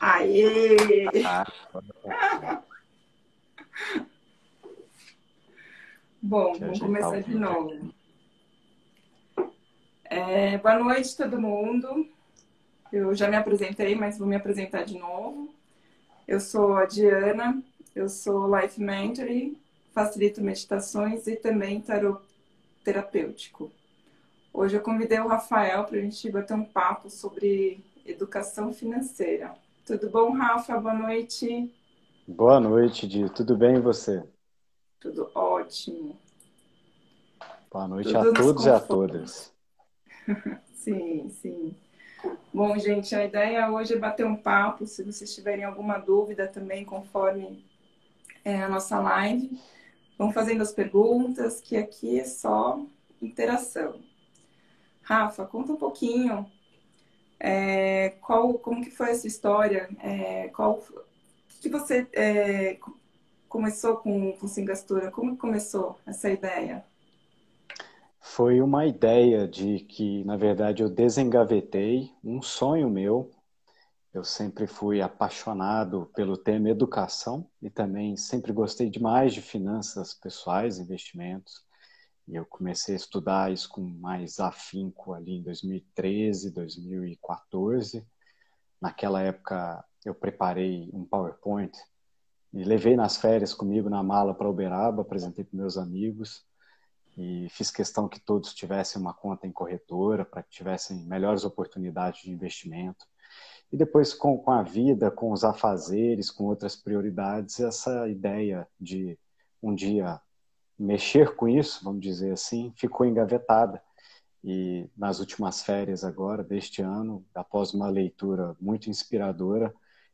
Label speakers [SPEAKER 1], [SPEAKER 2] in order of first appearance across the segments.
[SPEAKER 1] Aê! Bom, vamos começar de novo. É, boa noite, todo mundo. Eu já me apresentei, mas vou me apresentar de novo. Eu sou a Diana, eu sou Life Mentor, facilito meditações e também tarot terapêutico. Hoje eu convidei o Rafael para a gente bater um papo sobre educação financeira. Tudo bom, Rafa? Boa noite.
[SPEAKER 2] Boa noite, Di. Tudo bem e você?
[SPEAKER 1] Tudo ótimo.
[SPEAKER 2] Boa noite Tudo a todos e a todas.
[SPEAKER 1] sim, sim. Bom, gente, a ideia hoje é bater um papo. Se vocês tiverem alguma dúvida também, conforme é, a nossa live, vão fazendo as perguntas, que aqui é só interação. Rafa, conta um pouquinho é, qual, como que foi essa história, é, qual que você é, começou com, com Singastura, como começou essa ideia?
[SPEAKER 2] Foi uma ideia de que, na verdade, eu desengavetei um sonho meu. Eu sempre fui apaixonado pelo tema educação e também sempre gostei demais de finanças pessoais, investimentos. E eu comecei a estudar isso com mais afinco ali em 2013, 2014. Naquela época eu preparei um PowerPoint e levei nas férias comigo na mala para Uberaba, apresentei para meus amigos e fiz questão que todos tivessem uma conta em corretora para que tivessem melhores oportunidades de investimento. E depois, com, com a vida, com os afazeres, com outras prioridades, essa ideia de um dia mexer com isso, vamos dizer assim, ficou engavetada. E nas últimas férias agora, deste ano, após uma leitura muito inspiradora,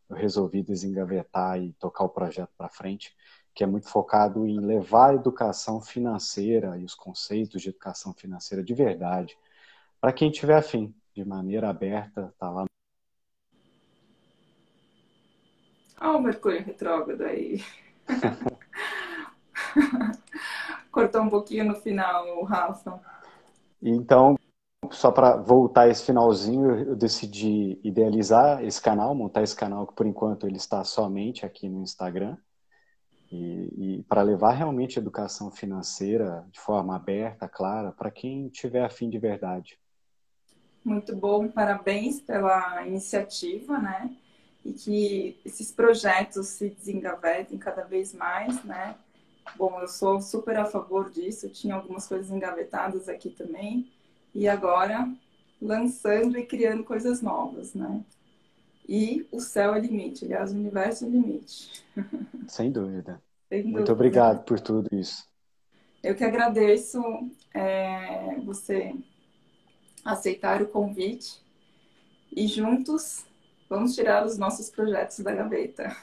[SPEAKER 2] eu resolvi desengavetar e tocar o projeto para frente, que é muito focado em levar a educação financeira e os conceitos de educação financeira de verdade para quem tiver afim, de maneira aberta, tá lá.
[SPEAKER 1] Olha o Mercúrio retrógrado aí. Cortou um pouquinho no final, Rafa.
[SPEAKER 2] Então, só para voltar esse finalzinho, eu decidi idealizar esse canal, montar esse canal que por enquanto ele está somente aqui no Instagram. E, e para levar realmente educação financeira de forma aberta, clara, para quem tiver afim de verdade.
[SPEAKER 1] Muito bom, parabéns pela iniciativa, né? E que esses projetos se desengavetem cada vez mais, né? Bom, eu sou super a favor disso, tinha algumas coisas engavetadas aqui também, e agora lançando e criando coisas novas, né? E o céu é limite, aliás, o universo é limite.
[SPEAKER 2] Sem dúvida. Sem dúvida. Muito obrigado por tudo isso.
[SPEAKER 1] Eu que agradeço é, você aceitar o convite e juntos vamos tirar os nossos projetos da gaveta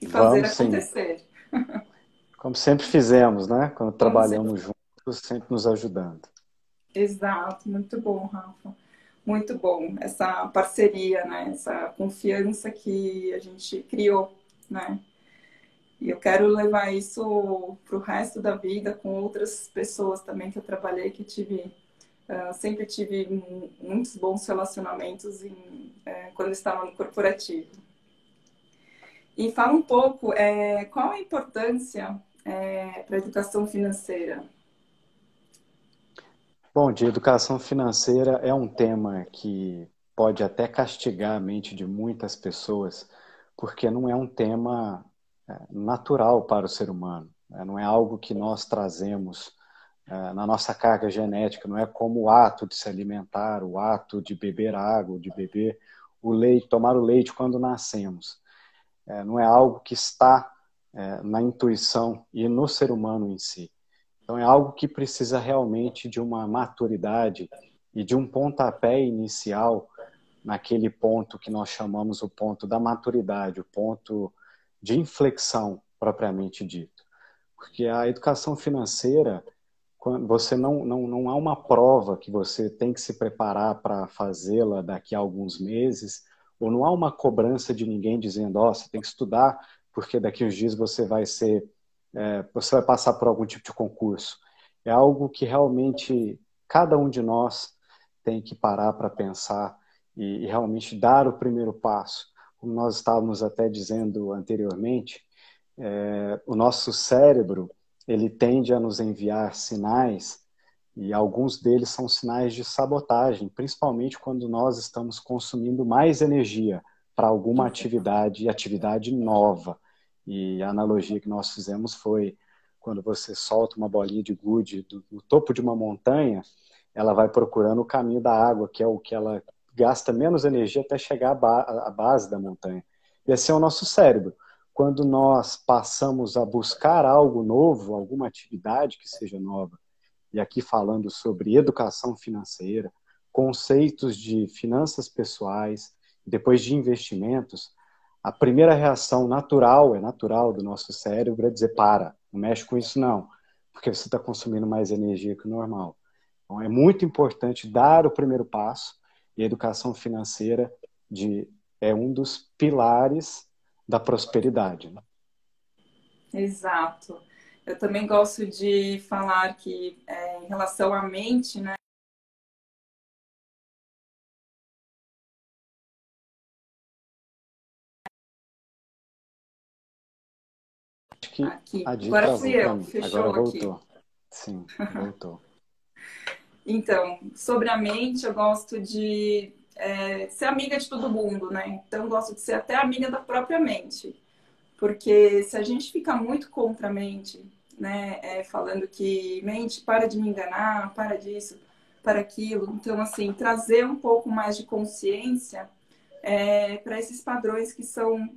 [SPEAKER 1] e fazer vamos, acontecer.
[SPEAKER 2] Como sempre fizemos, né? Quando Como trabalhamos sempre... juntos, sempre nos ajudando.
[SPEAKER 1] Exato, muito bom, Rafa. Muito bom essa parceria, né? Essa confiança que a gente criou, né? E eu quero levar isso para o resto da vida com outras pessoas também que eu trabalhei, que tive uh, sempre tive muitos bons relacionamentos em, uh, quando estava no corporativo. E fala um pouco é, qual a importância é, para a educação financeira?
[SPEAKER 2] Bom, de educação financeira é um tema que pode até castigar a mente de muitas pessoas, porque não é um tema é, natural para o ser humano, né? não é algo que nós trazemos é, na nossa carga genética, não é como o ato de se alimentar, o ato de beber água, de beber o leite, tomar o leite quando nascemos. É, não é algo que está é, na intuição e no ser humano em si. Então é algo que precisa realmente de uma maturidade e de um pontapé inicial naquele ponto que nós chamamos o ponto da maturidade, o ponto de inflexão propriamente dito. Porque a educação financeira, você não, não, não há uma prova que você tem que se preparar para fazê-la daqui a alguns meses, ou não há uma cobrança de ninguém dizendo, ó, oh, você tem que estudar porque daqui uns dias você vai ser, é, você vai passar por algum tipo de concurso. É algo que realmente cada um de nós tem que parar para pensar e, e realmente dar o primeiro passo, como nós estávamos até dizendo anteriormente, é, o nosso cérebro ele tende a nos enviar sinais e alguns deles são sinais de sabotagem, principalmente quando nós estamos consumindo mais energia para alguma atividade, atividade nova. E a analogia que nós fizemos foi quando você solta uma bolinha de gude do, do topo de uma montanha, ela vai procurando o caminho da água, que é o que ela gasta menos energia até chegar à, ba à base da montanha. E esse é o nosso cérebro. Quando nós passamos a buscar algo novo, alguma atividade que seja nova, e aqui falando sobre educação financeira, conceitos de finanças pessoais, depois de investimentos, a primeira reação natural, é natural do nosso cérebro, é dizer: para, não mexe com isso não, porque você está consumindo mais energia que o normal. Então, é muito importante dar o primeiro passo, e a educação financeira de, é um dos pilares da prosperidade. Né?
[SPEAKER 1] Exato. Eu também gosto de falar que, é, em relação à mente, né?
[SPEAKER 2] Aqui. Agora fui eu, fechou Agora voltou. Aqui. Sim, voltou.
[SPEAKER 1] então, sobre a mente, eu gosto de é, ser amiga de todo mundo, né? Então, eu gosto de ser até amiga da própria mente. Porque se a gente fica muito contra a mente, né? É, falando que mente, para de me enganar, para disso, para aquilo. Então, assim, trazer um pouco mais de consciência é, para esses padrões que são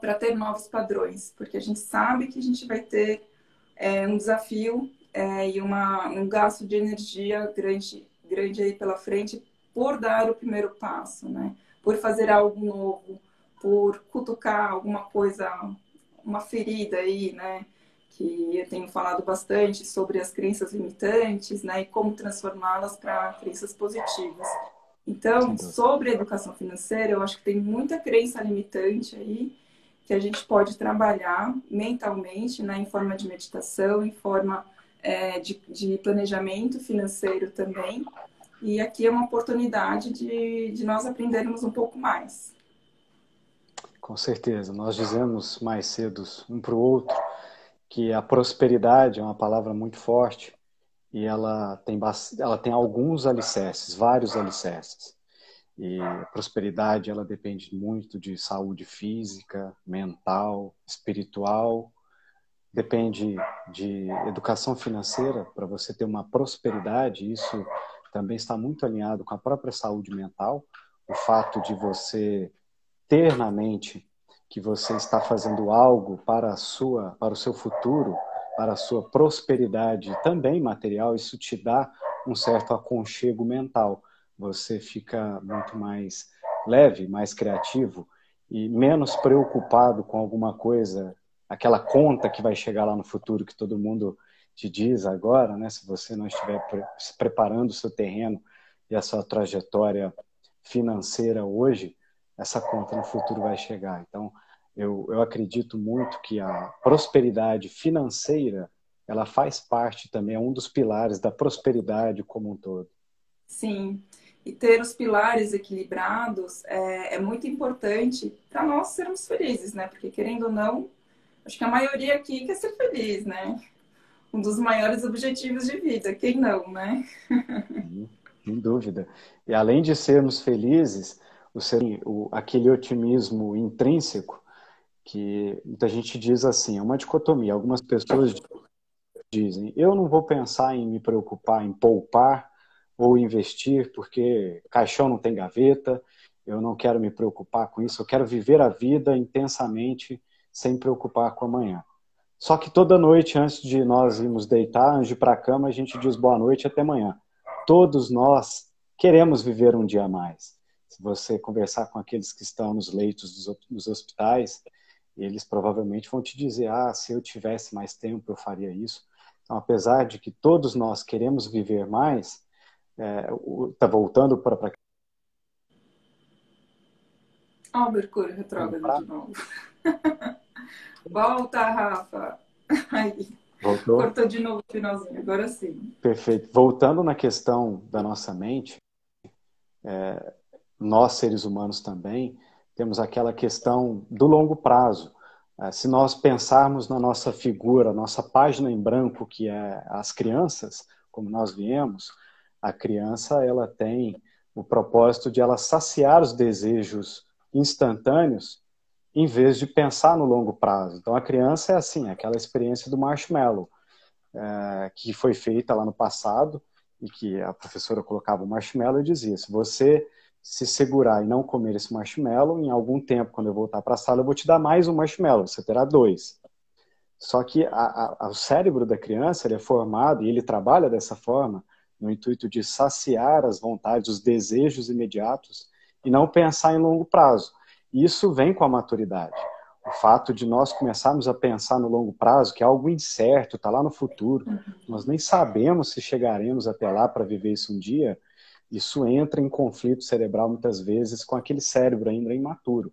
[SPEAKER 1] para ter novos padrões, porque a gente sabe que a gente vai ter é, um desafio é, e uma, um gasto de energia grande, grande aí pela frente por dar o primeiro passo, né? Por fazer algo novo, por cutucar alguma coisa, uma ferida aí, né? que eu tenho falado bastante sobre as crenças limitantes, né, e como transformá-las para crenças positivas. Então, sobre a educação financeira, eu acho que tem muita crença limitante aí que a gente pode trabalhar mentalmente, né, em forma de meditação, em forma é, de, de, planejamento financeiro também. E aqui é uma oportunidade de, de nós aprendermos um pouco mais.
[SPEAKER 2] Com certeza. Nós dizemos mais cedo um para o outro que a prosperidade é uma palavra muito forte e ela tem, ela tem alguns alicerces, vários alicerces. E a prosperidade ela depende muito de saúde física, mental, espiritual, depende de educação financeira para você ter uma prosperidade. Isso também está muito alinhado com a própria saúde mental. O fato de você ter na mente que você está fazendo algo para a sua, para o seu futuro, para a sua prosperidade também material, isso te dá um certo aconchego mental. Você fica muito mais leve, mais criativo e menos preocupado com alguma coisa, aquela conta que vai chegar lá no futuro que todo mundo te diz agora, né? Se você não estiver se preparando o seu terreno e a sua trajetória financeira hoje, essa conta no futuro vai chegar. Então, eu, eu acredito muito que a prosperidade financeira ela faz parte também, é um dos pilares da prosperidade como um todo.
[SPEAKER 1] Sim, e ter os pilares equilibrados é, é muito importante para nós sermos felizes, né? Porque querendo ou não, acho que a maioria aqui quer ser feliz, né? Um dos maiores objetivos de vida, quem não, né?
[SPEAKER 2] Sem dúvida. E além de sermos felizes, o ser, o, aquele otimismo intrínseco que muita gente diz assim, é uma dicotomia. Algumas pessoas dizem, eu não vou pensar em me preocupar em poupar ou investir, porque caixão não tem gaveta, eu não quero me preocupar com isso, eu quero viver a vida intensamente sem preocupar com amanhã. Só que toda noite, antes de nós irmos deitar, antes de ir para a cama, a gente diz boa noite até amanhã. Todos nós queremos viver um dia a mais. Se você conversar com aqueles que estão nos leitos dos hospitais, eles provavelmente vão te dizer: ah, se eu tivesse mais tempo, eu faria isso. Então, apesar de que todos nós queremos viver mais, está é, voltando para. Pra...
[SPEAKER 1] Ó, oh, Mercúrio retrógrado pra... de novo. Volta, Rafa. Aí. Voltou? Cortou de novo o finalzinho, agora sim.
[SPEAKER 2] Perfeito. Voltando na questão da nossa mente, é, nós seres humanos também temos aquela questão do longo prazo. É, se nós pensarmos na nossa figura, nossa página em branco, que é as crianças, como nós viemos, a criança ela tem o propósito de ela saciar os desejos instantâneos em vez de pensar no longo prazo. Então a criança é assim, aquela experiência do marshmallow é, que foi feita lá no passado e que a professora colocava o marshmallow e dizia: se você se segurar e não comer esse marshmallow, em algum tempo, quando eu voltar para a sala, eu vou te dar mais um marshmallow, você terá dois. Só que a, a, o cérebro da criança ele é formado e ele trabalha dessa forma, no intuito de saciar as vontades, os desejos imediatos e não pensar em longo prazo. Isso vem com a maturidade. O fato de nós começarmos a pensar no longo prazo, que é algo incerto, está lá no futuro, nós nem sabemos se chegaremos até lá para viver isso um dia, isso entra em conflito cerebral muitas vezes com aquele cérebro ainda imaturo.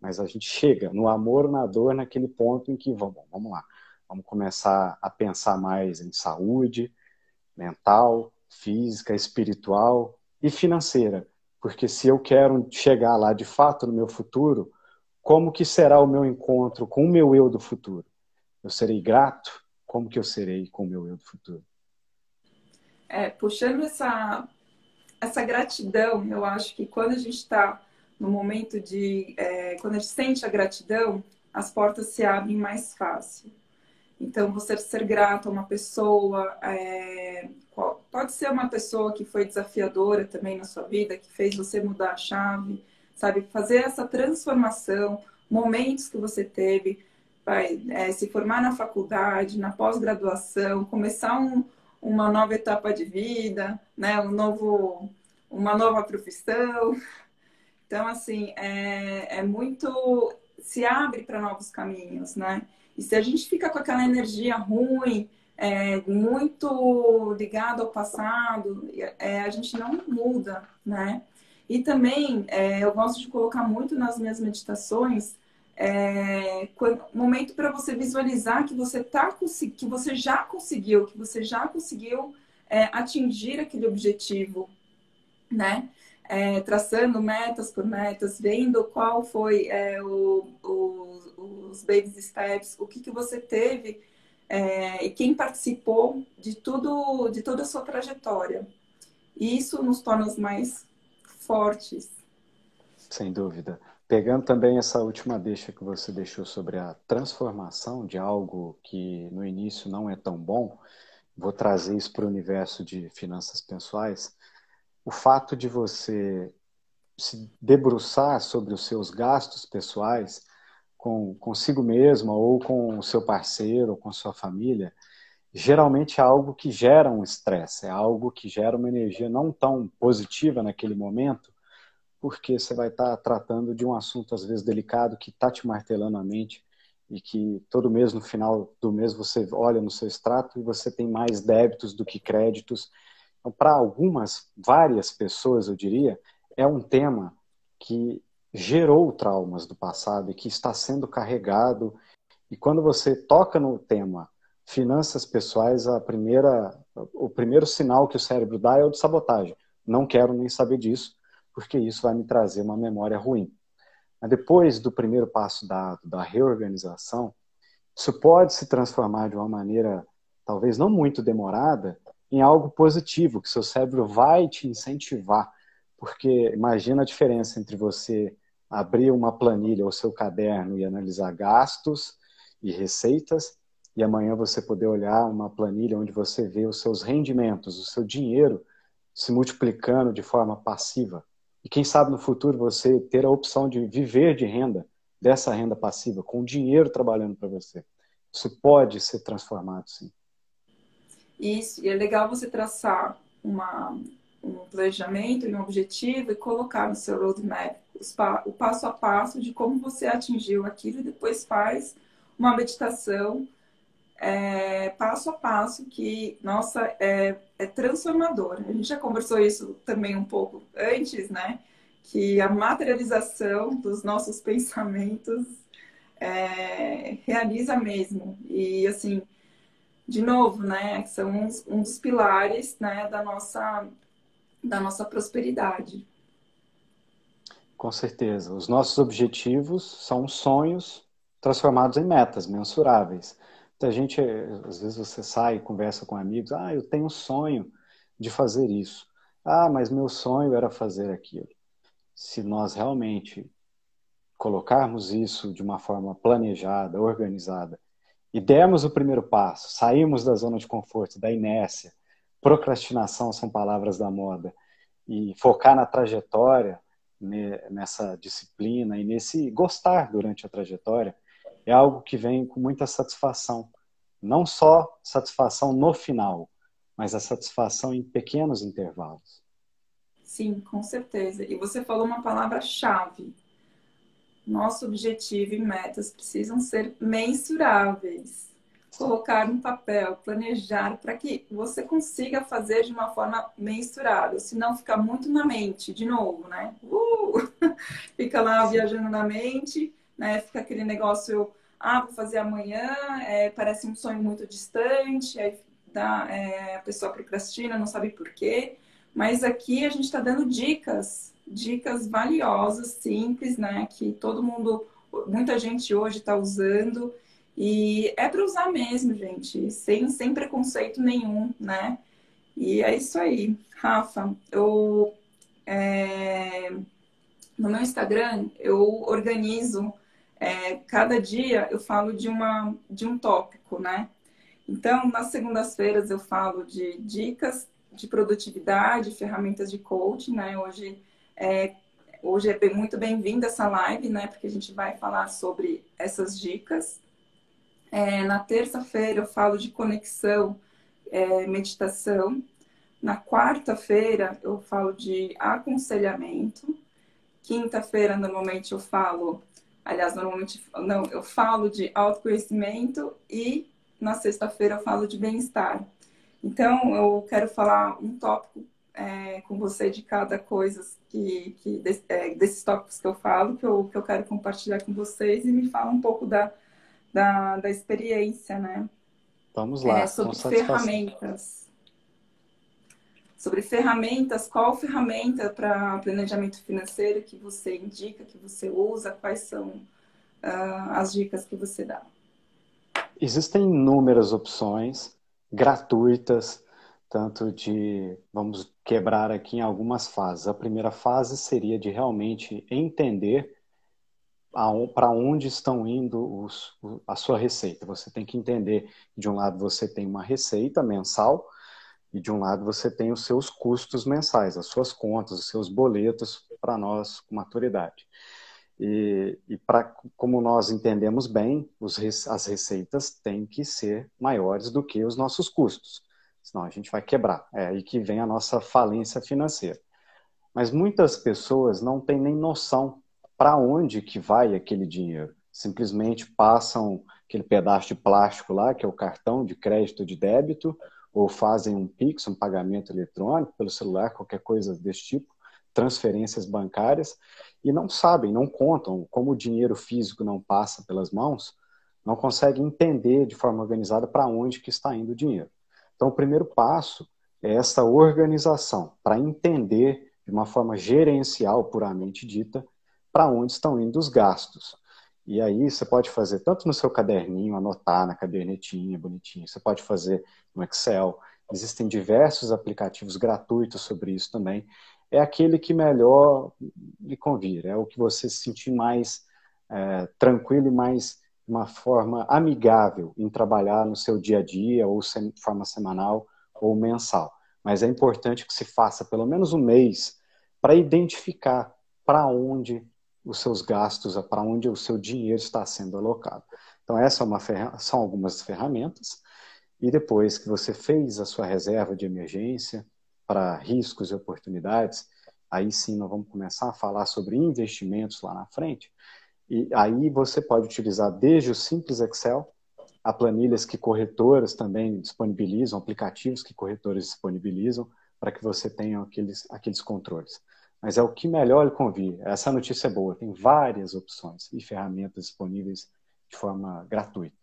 [SPEAKER 2] Mas a gente chega no amor, na dor, naquele ponto em que, vamos, vamos lá, vamos começar a pensar mais em saúde mental, física, espiritual e financeira. Porque se eu quero chegar lá de fato no meu futuro, como que será o meu encontro com o meu eu do futuro? Eu serei grato? Como que eu serei com o meu eu do futuro?
[SPEAKER 1] É, puxando essa essa gratidão, eu acho que quando a gente está no momento de. É, quando a gente sente a gratidão, as portas se abrem mais fácil. Então, você ser grato a uma pessoa, é, pode ser uma pessoa que foi desafiadora também na sua vida, que fez você mudar a chave, sabe? Fazer essa transformação, momentos que você teve, vai, é, se formar na faculdade, na pós-graduação, começar um, uma nova etapa de vida, né? um novo, uma nova profissão. Então, assim, é, é muito. se abre para novos caminhos, né? E se a gente fica com aquela energia ruim, é, muito ligado ao passado, é, a gente não muda, né? E também é, eu gosto de colocar muito nas minhas meditações é, momento para você visualizar que você tá que você já conseguiu, que você já conseguiu é, atingir aquele objetivo, né? É, traçando metas por metas, vendo qual foi é, o, o, os baby steps, o que, que você teve é, e quem participou de tudo, de toda a sua trajetória. E isso nos torna mais fortes.
[SPEAKER 2] Sem dúvida. Pegando também essa última deixa que você deixou sobre a transformação de algo que no início não é tão bom, vou trazer isso para o universo de finanças pessoais. O fato de você se debruçar sobre os seus gastos pessoais com consigo mesma ou com o seu parceiro ou com sua família, geralmente é algo que gera um estresse, é algo que gera uma energia não tão positiva naquele momento porque você vai estar tá tratando de um assunto às vezes delicado que está te martelando a mente e que todo mês no final do mês você olha no seu extrato e você tem mais débitos do que créditos. Então, para algumas, várias pessoas, eu diria, é um tema que gerou traumas do passado e que está sendo carregado. E quando você toca no tema finanças pessoais, a primeira, o primeiro sinal que o cérebro dá é o de sabotagem. Não quero nem saber disso porque isso vai me trazer uma memória ruim. Mas depois do primeiro passo dado, da reorganização, isso pode se transformar de uma maneira talvez não muito demorada em algo positivo, que seu cérebro vai te incentivar. Porque imagina a diferença entre você abrir uma planilha ou seu caderno e analisar gastos e receitas, e amanhã você poder olhar uma planilha onde você vê os seus rendimentos, o seu dinheiro se multiplicando de forma passiva. E quem sabe no futuro você ter a opção de viver de renda, dessa renda passiva, com dinheiro trabalhando para você. Isso pode ser transformado, sim.
[SPEAKER 1] Isso, e é legal você traçar uma, um planejamento e um objetivo e colocar no seu roadmap o passo a passo de como você atingiu aquilo e depois faz uma meditação é, passo a passo que, nossa, é, é transformador. A gente já conversou isso também um pouco antes, né? Que a materialização dos nossos pensamentos é, realiza mesmo. E, assim, de novo, né? São uns, um dos pilares né, da, nossa, da nossa prosperidade.
[SPEAKER 2] Com certeza. Os nossos objetivos são sonhos transformados em metas mensuráveis. A gente, às vezes você sai e conversa com amigos, ah, eu tenho um sonho de fazer isso. Ah, mas meu sonho era fazer aquilo. Se nós realmente colocarmos isso de uma forma planejada, organizada, e dermos o primeiro passo, sairmos da zona de conforto, da inércia, procrastinação são palavras da moda, e focar na trajetória, nessa disciplina e nesse gostar durante a trajetória, é algo que vem com muita satisfação. Não só satisfação no final, mas a satisfação em pequenos intervalos.
[SPEAKER 1] Sim, com certeza. E você falou uma palavra-chave. Nosso objetivo e metas precisam ser mensuráveis. Colocar no papel, planejar para que você consiga fazer de uma forma mensurável. Senão fica muito na mente, de novo, né? Uh! Fica lá viajando na mente né? Fica aquele negócio, ah, vou fazer amanhã, é, parece um sonho muito distante, aí dá, é, a pessoa procrastina, não sabe por quê. Mas aqui a gente está dando dicas, dicas valiosas, simples, né? Que todo mundo, muita gente hoje está usando. E é para usar mesmo, gente, sem, sem preconceito nenhum, né? E é isso aí. Rafa, eu é, no meu Instagram eu organizo é, cada dia eu falo de, uma, de um tópico, né? Então, nas segundas-feiras eu falo de dicas de produtividade, ferramentas de coaching, né? Hoje é, hoje é muito bem-vinda essa live, né? Porque a gente vai falar sobre essas dicas. É, na terça-feira eu falo de conexão, é, meditação. Na quarta-feira eu falo de aconselhamento. Quinta-feira, normalmente, eu falo Aliás, normalmente não, eu falo de autoconhecimento e na sexta-feira eu falo de bem-estar. Então, eu quero falar um tópico é, com você de cada coisa que, que é, desses tópicos que eu falo, que eu, que eu quero compartilhar com vocês e me fala um pouco da, da, da experiência, né?
[SPEAKER 2] Vamos lá.
[SPEAKER 1] É, sobre ferramentas sobre ferramentas, qual ferramenta para planejamento financeiro que você indica, que você usa, quais são uh, as dicas que você dá?
[SPEAKER 2] Existem inúmeras opções gratuitas, tanto de, vamos quebrar aqui em algumas fases. A primeira fase seria de realmente entender para onde estão indo os, a sua receita. Você tem que entender, de um lado você tem uma receita mensal, e de um lado você tem os seus custos mensais, as suas contas, os seus boletos para nós com maturidade. E, e como nós entendemos bem, os, as receitas têm que ser maiores do que os nossos custos, senão a gente vai quebrar. É aí que vem a nossa falência financeira. Mas muitas pessoas não têm nem noção para onde que vai aquele dinheiro. Simplesmente passam aquele pedaço de plástico lá, que é o cartão de crédito de débito, ou fazem um Pix, um pagamento eletrônico pelo celular, qualquer coisa desse tipo, transferências bancárias, e não sabem, não contam, como o dinheiro físico não passa pelas mãos, não conseguem entender de forma organizada para onde que está indo o dinheiro. Então, o primeiro passo é essa organização, para entender de uma forma gerencial, puramente dita, para onde estão indo os gastos. E aí você pode fazer tanto no seu caderninho, anotar na cadernetinha bonitinho, você pode fazer no Excel. Existem diversos aplicativos gratuitos sobre isso também. É aquele que melhor lhe convir, é o que você se sentir mais é, tranquilo e mais uma forma amigável em trabalhar no seu dia a dia, ou de forma semanal ou mensal. Mas é importante que se faça pelo menos um mês para identificar para onde os seus gastos, para onde o seu dinheiro está sendo alocado. Então, essa é são algumas ferramentas. E depois que você fez a sua reserva de emergência para riscos e oportunidades, aí sim nós vamos começar a falar sobre investimentos lá na frente. E aí você pode utilizar desde o simples Excel a planilhas que corretoras também disponibilizam, aplicativos que corretoras disponibilizam, para que você tenha aqueles, aqueles controles mas é o que melhor lhe convir. Essa notícia é boa, tem várias opções e ferramentas disponíveis de forma gratuita.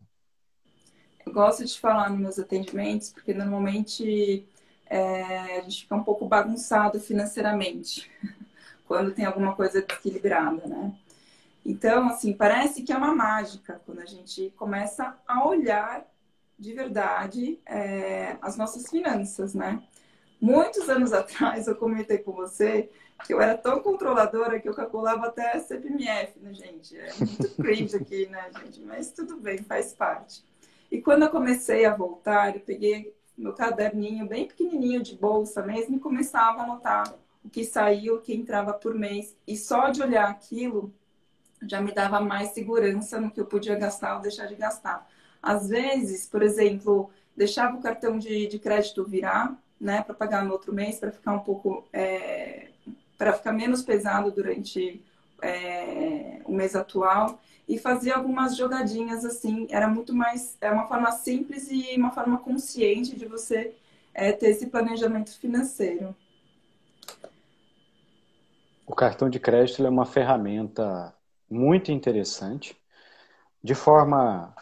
[SPEAKER 1] Eu gosto de falar nos meus atendimentos, porque normalmente é, a gente fica um pouco bagunçado financeiramente. quando tem alguma coisa desequilibrada, né? Então, assim, parece que é uma mágica quando a gente começa a olhar de verdade é, as nossas finanças, né? Muitos anos atrás eu comentei com você que eu era tão controladora que eu calculava até CPMF, né, gente? É muito cringe aqui, né, gente? Mas tudo bem, faz parte. E quando eu comecei a voltar, eu peguei meu caderninho bem pequenininho de bolsa mesmo e começava a anotar o que saiu, o que entrava por mês. E só de olhar aquilo já me dava mais segurança no que eu podia gastar ou deixar de gastar. Às vezes, por exemplo, deixava o cartão de, de crédito virar, né, para pagar no outro mês, para ficar um pouco, é, para ficar menos pesado durante é, o mês atual e fazia algumas jogadinhas assim. Era muito mais, é uma forma simples e uma forma consciente de você é, ter esse planejamento financeiro.
[SPEAKER 2] O cartão de crédito é uma ferramenta muito interessante. De forma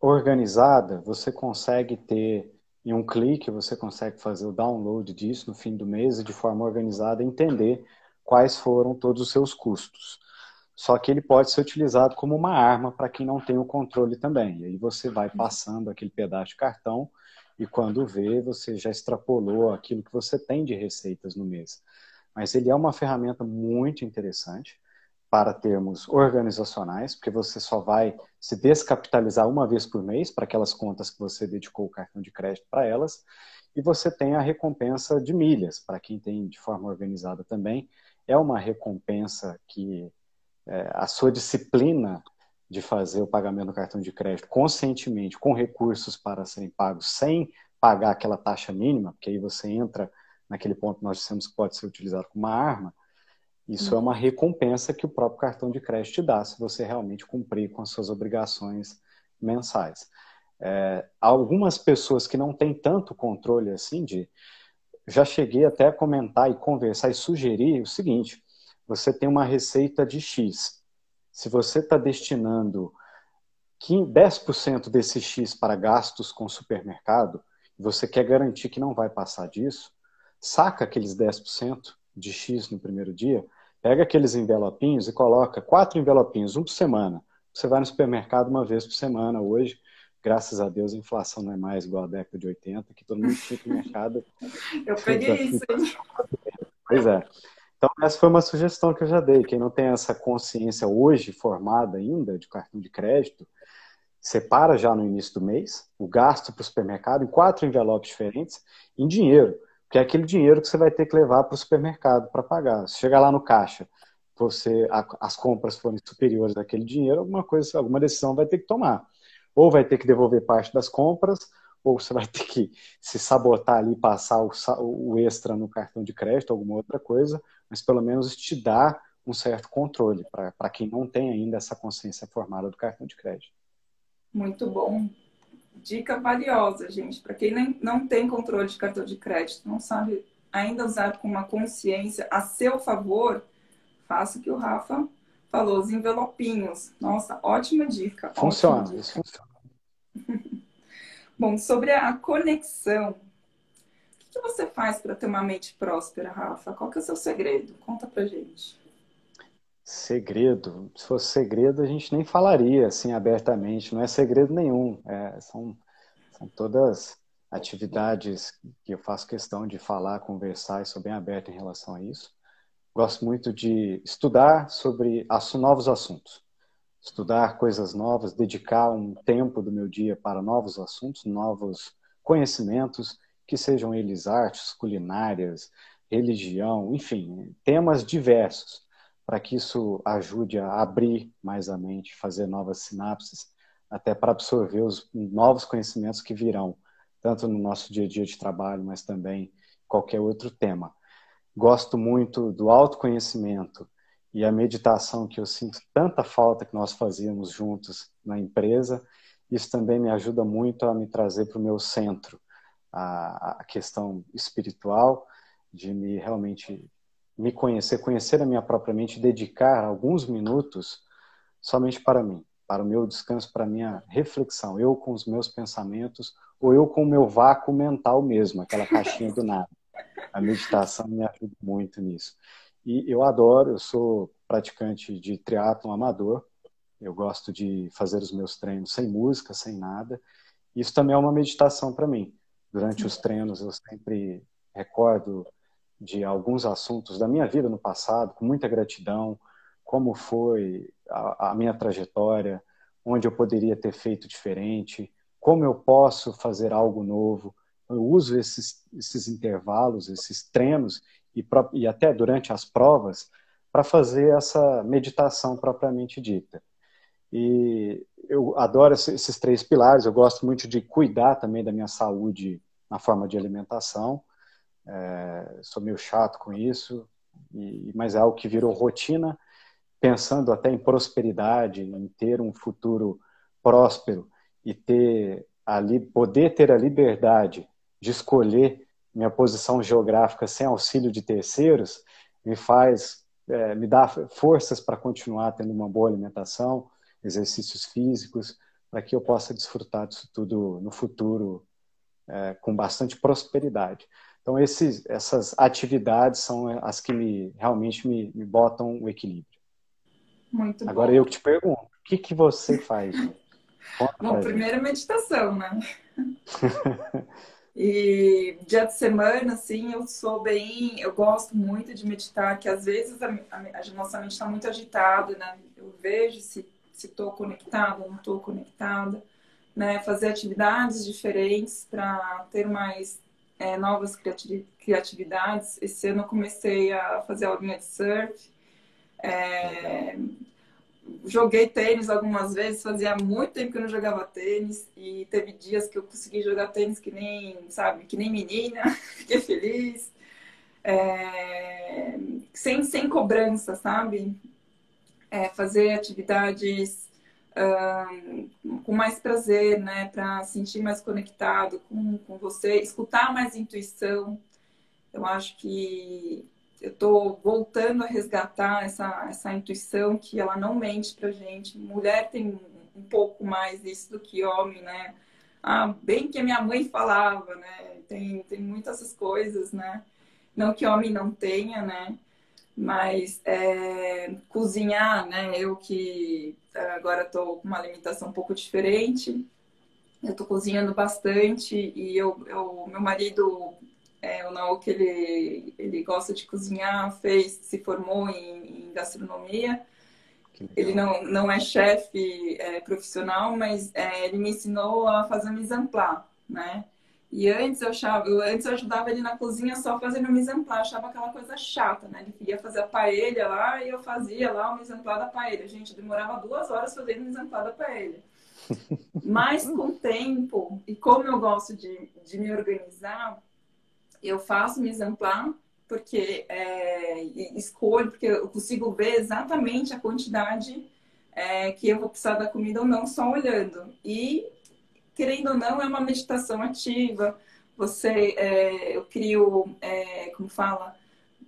[SPEAKER 2] organizada, você consegue ter em um clique, você consegue fazer o download disso no fim do mês e de forma organizada entender quais foram todos os seus custos. Só que ele pode ser utilizado como uma arma para quem não tem o controle também. E aí você vai passando aquele pedaço de cartão e quando vê, você já extrapolou aquilo que você tem de receitas no mês. Mas ele é uma ferramenta muito interessante para termos organizacionais, porque você só vai se descapitalizar uma vez por mês para aquelas contas que você dedicou o cartão de crédito para elas, e você tem a recompensa de milhas, para quem tem de forma organizada também. É uma recompensa que é, a sua disciplina de fazer o pagamento do cartão de crédito conscientemente, com recursos para serem pagos, sem pagar aquela taxa mínima, porque aí você entra naquele ponto que nós dissemos que pode ser utilizado como uma arma, isso é uma recompensa que o próprio cartão de crédito te dá se você realmente cumprir com as suas obrigações mensais. É, algumas pessoas que não têm tanto controle assim de. Já cheguei até a comentar e conversar e sugerir o seguinte: você tem uma receita de X. Se você está destinando 10% desse X para gastos com supermercado, e você quer garantir que não vai passar disso, saca aqueles 10% de X no primeiro dia, Pega aqueles envelopinhos e coloca quatro envelopinhos, um por semana. Você vai no supermercado uma vez por semana hoje. Graças a Deus a inflação não é mais igual à década de 80, que todo mundo tinha que mercado.
[SPEAKER 1] Eu peguei isso, hein?
[SPEAKER 2] Pois é. Então, essa foi uma sugestão que eu já dei. Quem não tem essa consciência hoje formada ainda de cartão de crédito, separa já no início do mês o gasto para o supermercado em quatro envelopes diferentes em dinheiro que é aquele dinheiro que você vai ter que levar para o supermercado para pagar. Se chegar lá no caixa, você a, as compras forem superiores àquele dinheiro, alguma coisa, alguma decisão vai ter que tomar. Ou vai ter que devolver parte das compras, ou você vai ter que se sabotar ali, passar o, o extra no cartão de crédito, alguma outra coisa, mas pelo menos te dá um certo controle para quem não tem ainda essa consciência formada do cartão de crédito.
[SPEAKER 1] Muito bom dica valiosa, gente, para quem nem, não tem controle de cartão de crédito, não sabe ainda usar com uma consciência a seu favor, faça o que o Rafa falou, os envelopinhos. Nossa, ótima dica.
[SPEAKER 2] Funciona,
[SPEAKER 1] ótima
[SPEAKER 2] dica. isso funciona.
[SPEAKER 1] Bom, sobre a conexão, o que você faz para ter uma mente próspera, Rafa? Qual que é o seu segredo? Conta pra gente.
[SPEAKER 2] Segredo. Se fosse segredo, a gente nem falaria assim abertamente. Não é segredo nenhum. É, são, são todas atividades que eu faço questão de falar, conversar e sou bem aberto em relação a isso. Gosto muito de estudar sobre novos assuntos. Estudar coisas novas, dedicar um tempo do meu dia para novos assuntos, novos conhecimentos, que sejam eles artes, culinárias, religião, enfim, temas diversos para que isso ajude a abrir mais a mente, fazer novas sinapses, até para absorver os novos conhecimentos que virão, tanto no nosso dia a dia de trabalho, mas também qualquer outro tema. Gosto muito do autoconhecimento e a meditação que eu sinto tanta falta que nós fazíamos juntos na empresa. Isso também me ajuda muito a me trazer para o meu centro, a, a questão espiritual, de me realmente me conhecer, conhecer a minha própria mente, dedicar alguns minutos somente para mim, para o meu descanso, para a minha reflexão, eu com os meus pensamentos, ou eu com o meu vácuo mental mesmo, aquela caixinha do nada. A meditação me ajuda muito nisso. E eu adoro, eu sou praticante de triatlon amador, eu gosto de fazer os meus treinos sem música, sem nada. Isso também é uma meditação para mim. Durante os treinos eu sempre recordo de alguns assuntos da minha vida no passado, com muita gratidão, como foi a, a minha trajetória, onde eu poderia ter feito diferente, como eu posso fazer algo novo. Eu uso esses, esses intervalos, esses treinos e, e até durante as provas para fazer essa meditação propriamente dita. E eu adoro esses três pilares. Eu gosto muito de cuidar também da minha saúde na forma de alimentação. É, sou meio chato com isso, e, mas é algo que virou rotina, pensando até em prosperidade, em ter um futuro próspero e ter ali poder ter a liberdade de escolher minha posição geográfica sem auxílio de terceiros me faz é, me dá forças para continuar tendo uma boa alimentação exercícios físicos para que eu possa desfrutar disso tudo no futuro é, com bastante prosperidade então esses, essas atividades são as que me realmente me, me botam o equilíbrio
[SPEAKER 1] muito
[SPEAKER 2] agora
[SPEAKER 1] bom.
[SPEAKER 2] eu que te pergunto o que que você faz
[SPEAKER 1] Bom, primeiro meditação, né? e dia de semana, assim, eu sou bem, eu gosto muito de meditar, que às vezes a, a, a nossa mente está muito agitada, né? Eu vejo se estou conectada, não estou conectada, né? Fazer atividades diferentes para ter mais é, novas criatividades. Esse ano eu comecei a fazer aulinha de surf. É, joguei tênis algumas vezes, fazia muito tempo que eu não jogava tênis e teve dias que eu consegui jogar tênis que nem, sabe, que nem menina, fiquei feliz. É, sem, sem cobrança, sabe? É, fazer atividades com mais prazer, né? Para sentir mais conectado com, com você, escutar mais intuição. Eu acho que eu estou voltando a resgatar essa, essa intuição que ela não mente pra gente. Mulher tem um pouco mais isso do que homem, né? Ah, bem que a minha mãe falava, né? Tem, tem muitas coisas, né? Não que homem não tenha, né? Mas é, cozinhar, né? Eu que agora estou com uma alimentação um pouco diferente, eu estou cozinhando bastante e eu, eu, meu marido é, o Naoki, ele, ele gosta de cozinhar, fez, se formou em, em gastronomia. Ele não, não é chefe é, profissional, mas é, ele me ensinou a fazer mise en place, né? E antes eu achava, eu, antes eu ajudava ele na cozinha só fazendo mise en place, achava aquela coisa chata, né? Ele queria fazer a paella lá e eu fazia lá o mise en place da paella. Gente, demorava duas horas fazendo mise en place da paella. Mas com o tempo, e como eu gosto de, de me organizar, eu faço mise en place porque é, escolho, porque eu consigo ver exatamente a quantidade é, que eu vou precisar da comida ou não, só olhando. E, querendo ou não, é uma meditação ativa. Você, é, eu crio, é, como fala,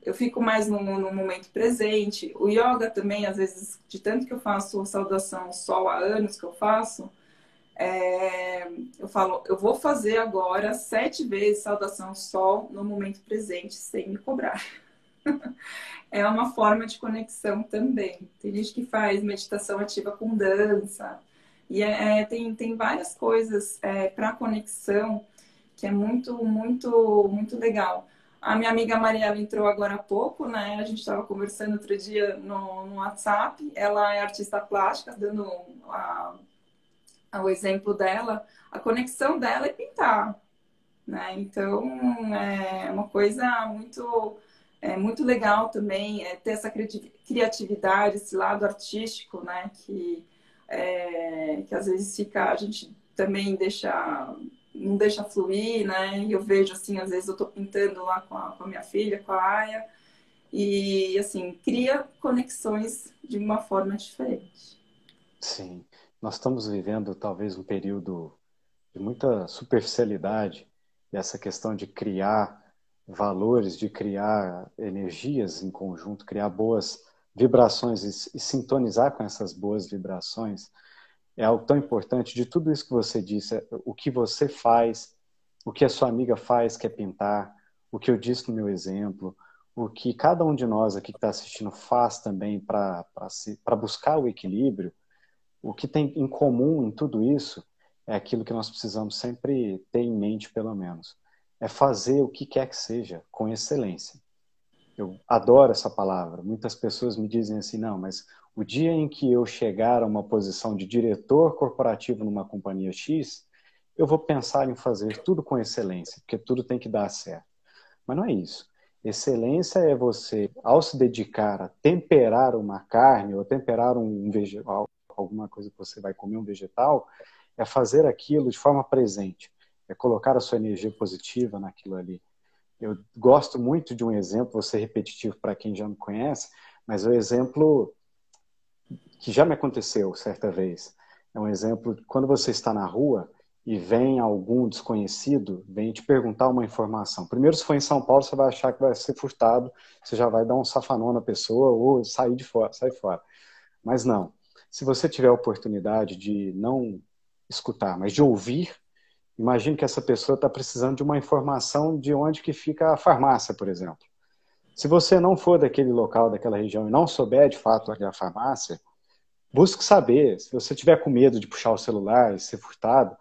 [SPEAKER 1] eu fico mais no, no, momento presente. O yoga também, às vezes, de tanto que eu faço saudação sol há anos que eu faço, é, eu falo, eu vou fazer agora sete vezes saudação sol no momento presente, sem me cobrar. é uma forma de conexão também. Tem gente que faz meditação ativa com dança. E é, é tem, tem várias coisas é, para conexão que é muito, muito, muito legal. A minha amiga Mariela entrou agora há pouco, né? A gente estava conversando outro dia no, no WhatsApp. Ela é artista plástica, dando a o exemplo dela, a conexão dela é pintar, né? Então é uma coisa muito é muito legal também é ter essa criatividade, esse lado artístico, né? Que é, que às vezes fica a gente também deixa não deixa fluir, né? E eu vejo assim, às vezes eu tô pintando lá com a, com a minha filha, com a Aya, e assim cria conexões de uma forma diferente.
[SPEAKER 2] Sim nós estamos vivendo talvez um período de muita superficialidade e essa questão de criar valores, de criar energias em conjunto, criar boas vibrações e, e sintonizar com essas boas vibrações é algo tão importante. De tudo isso que você disse, é o que você faz, o que a sua amiga faz, que é pintar, o que eu disse no meu exemplo, o que cada um de nós aqui que está assistindo faz também para buscar o equilíbrio, o que tem em comum em tudo isso é aquilo que nós precisamos sempre ter em mente, pelo menos. É fazer o que quer que seja com excelência. Eu adoro essa palavra. Muitas pessoas me dizem assim: não, mas o dia em que eu chegar a uma posição de diretor corporativo numa companhia X, eu vou pensar em fazer tudo com excelência, porque tudo tem que dar certo. Mas não é isso. Excelência é você, ao se dedicar a temperar uma carne ou temperar um vegetal, alguma coisa que você vai comer, um vegetal, é fazer aquilo de forma presente, é colocar a sua energia positiva naquilo ali. Eu gosto muito de um exemplo, vou ser repetitivo para quem já me conhece, mas é um exemplo que já me aconteceu certa vez. É um exemplo quando você está na rua e vem algum desconhecido, vem te perguntar uma informação. Primeiro, se for em São Paulo, você vai achar que vai ser furtado, você já vai dar um safanão na pessoa ou sair de fora, fora. Mas não. Se você tiver a oportunidade de não escutar, mas de ouvir, imagine que essa pessoa está precisando de uma informação de onde que fica a farmácia, por exemplo. Se você não for daquele local, daquela região e não souber de fato onde é a farmácia, busque saber. Se você tiver com medo de puxar o celular e ser furtado,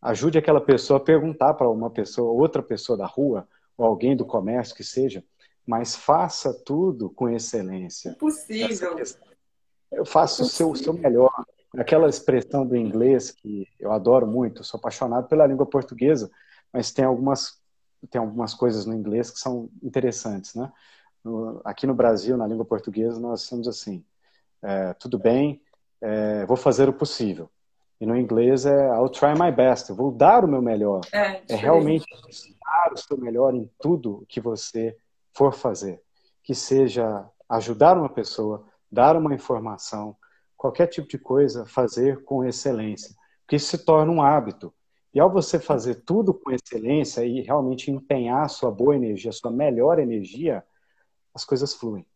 [SPEAKER 2] ajude aquela pessoa a perguntar para uma pessoa, outra pessoa da rua, ou alguém do comércio que seja, mas faça tudo com excelência.
[SPEAKER 1] Possível.
[SPEAKER 2] Eu faço o seu, seu melhor. Aquela expressão do inglês que eu adoro muito, sou apaixonado pela língua portuguesa, mas tem algumas, tem algumas coisas no inglês que são interessantes, né? aqui no Brasil, na língua portuguesa, nós somos assim, é, tudo bem, é, vou fazer o possível. E no inglês é I'll try my best, eu vou dar o meu melhor. É, é realmente dar o seu melhor em tudo que você for fazer. Que seja ajudar uma pessoa, dar uma informação, qualquer tipo de coisa, fazer com excelência. Porque isso se torna um hábito. E ao você fazer tudo com excelência e realmente empenhar sua boa energia, sua melhor energia, as coisas fluem.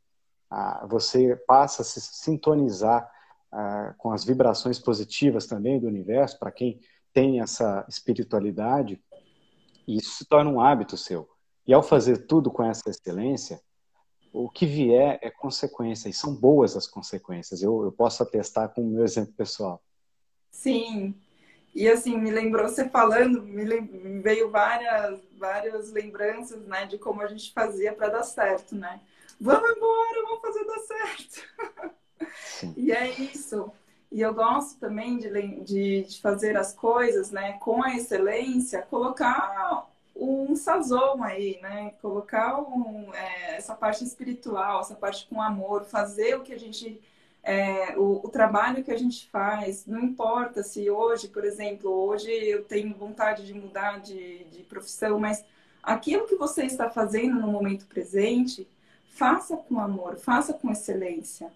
[SPEAKER 2] Ah, você passa a se sintonizar com as vibrações positivas também do universo, para quem tem essa espiritualidade, e isso se torna um hábito seu. E ao fazer tudo com essa excelência, o que vier é consequência, e são boas as consequências. Eu, eu posso atestar com o meu exemplo pessoal.
[SPEAKER 1] Sim, e assim, me lembrou você falando, me veio várias, várias lembranças, né, de como a gente fazia para dar certo, né? Vamos embora, vamos fazer dar certo. E é isso. E eu gosto também de, de, de, fazer as coisas né, com a excelência, colocar um sazon aí, né? Colocar um, é, essa parte espiritual, essa parte com amor, fazer o que a gente. É, o, o, trabalho que a gente faz, não importa se hoje, por exemplo, hoje eu tenho vontade de mudar de, de profissão, mas aquilo que você está fazendo no momento presente, faça com amor, faça com excelência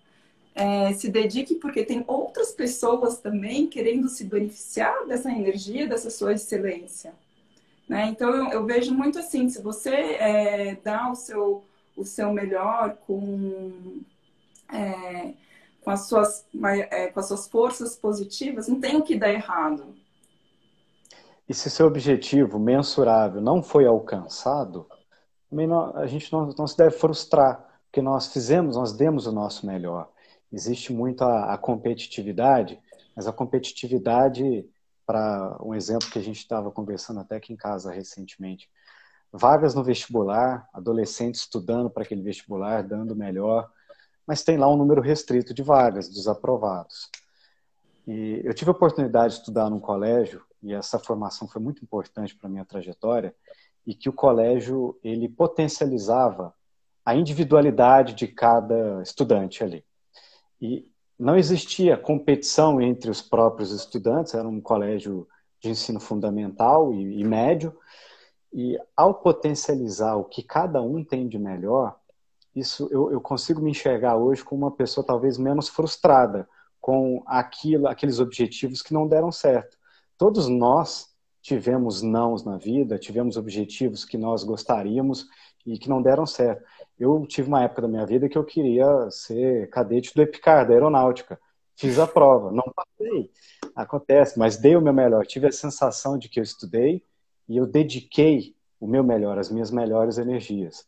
[SPEAKER 1] é, se dedique, porque tem outras pessoas também querendo se beneficiar dessa energia, dessa sua excelência. Né? Então, eu, eu, vejo muito assim: se você é, dá o seu, o seu melhor com, é, com, as suas, é, com as suas forças positivas, não tem o que dar errado.
[SPEAKER 2] E se seu objetivo mensurável não foi alcançado, a gente não, não se deve frustrar, porque nós fizemos, nós demos o nosso melhor existe muito a, a competitividade, mas a competitividade, para um exemplo que a gente estava conversando até aqui em casa recentemente, vagas no vestibular, adolescentes estudando para aquele vestibular, dando melhor, mas tem lá um número restrito de vagas dos aprovados. E eu tive a oportunidade de estudar num colégio e essa formação foi muito importante para minha trajetória e que o colégio ele potencializava a individualidade de cada estudante ali. E não existia competição entre os próprios estudantes, era um colégio de ensino fundamental e, e médio, e ao potencializar o que cada um tem de melhor, isso eu, eu, consigo me enxergar hoje como uma pessoa talvez menos frustrada com aquilo, aqueles objetivos que não deram certo. Todos nós tivemos nãos na vida, tivemos objetivos que nós gostaríamos e que não deram certo. Eu tive uma época da minha vida que eu queria ser cadete do EPICAR, da aeronáutica. Fiz a prova, não passei. Acontece, mas dei o meu melhor. Tive a sensação de que eu estudei e eu dediquei o meu melhor, as minhas melhores energias.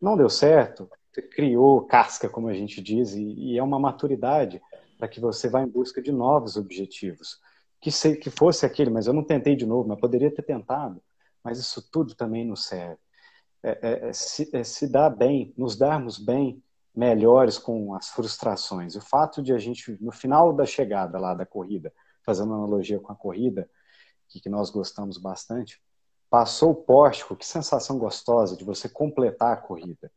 [SPEAKER 2] Não deu certo, você criou casca, como a gente diz, e, e é uma maturidade para que você vá em busca de novos objetivos. Que, se, que fosse aquele, mas eu não tentei de novo, mas poderia ter tentado. Mas isso tudo também nos serve. É, é, é, se, é se dar bem, nos darmos bem, melhores com as frustrações. O fato de a gente, no final da chegada lá da corrida, fazendo analogia com a corrida, que, que nós gostamos bastante, passou o pórtico, que sensação gostosa de você completar a corrida.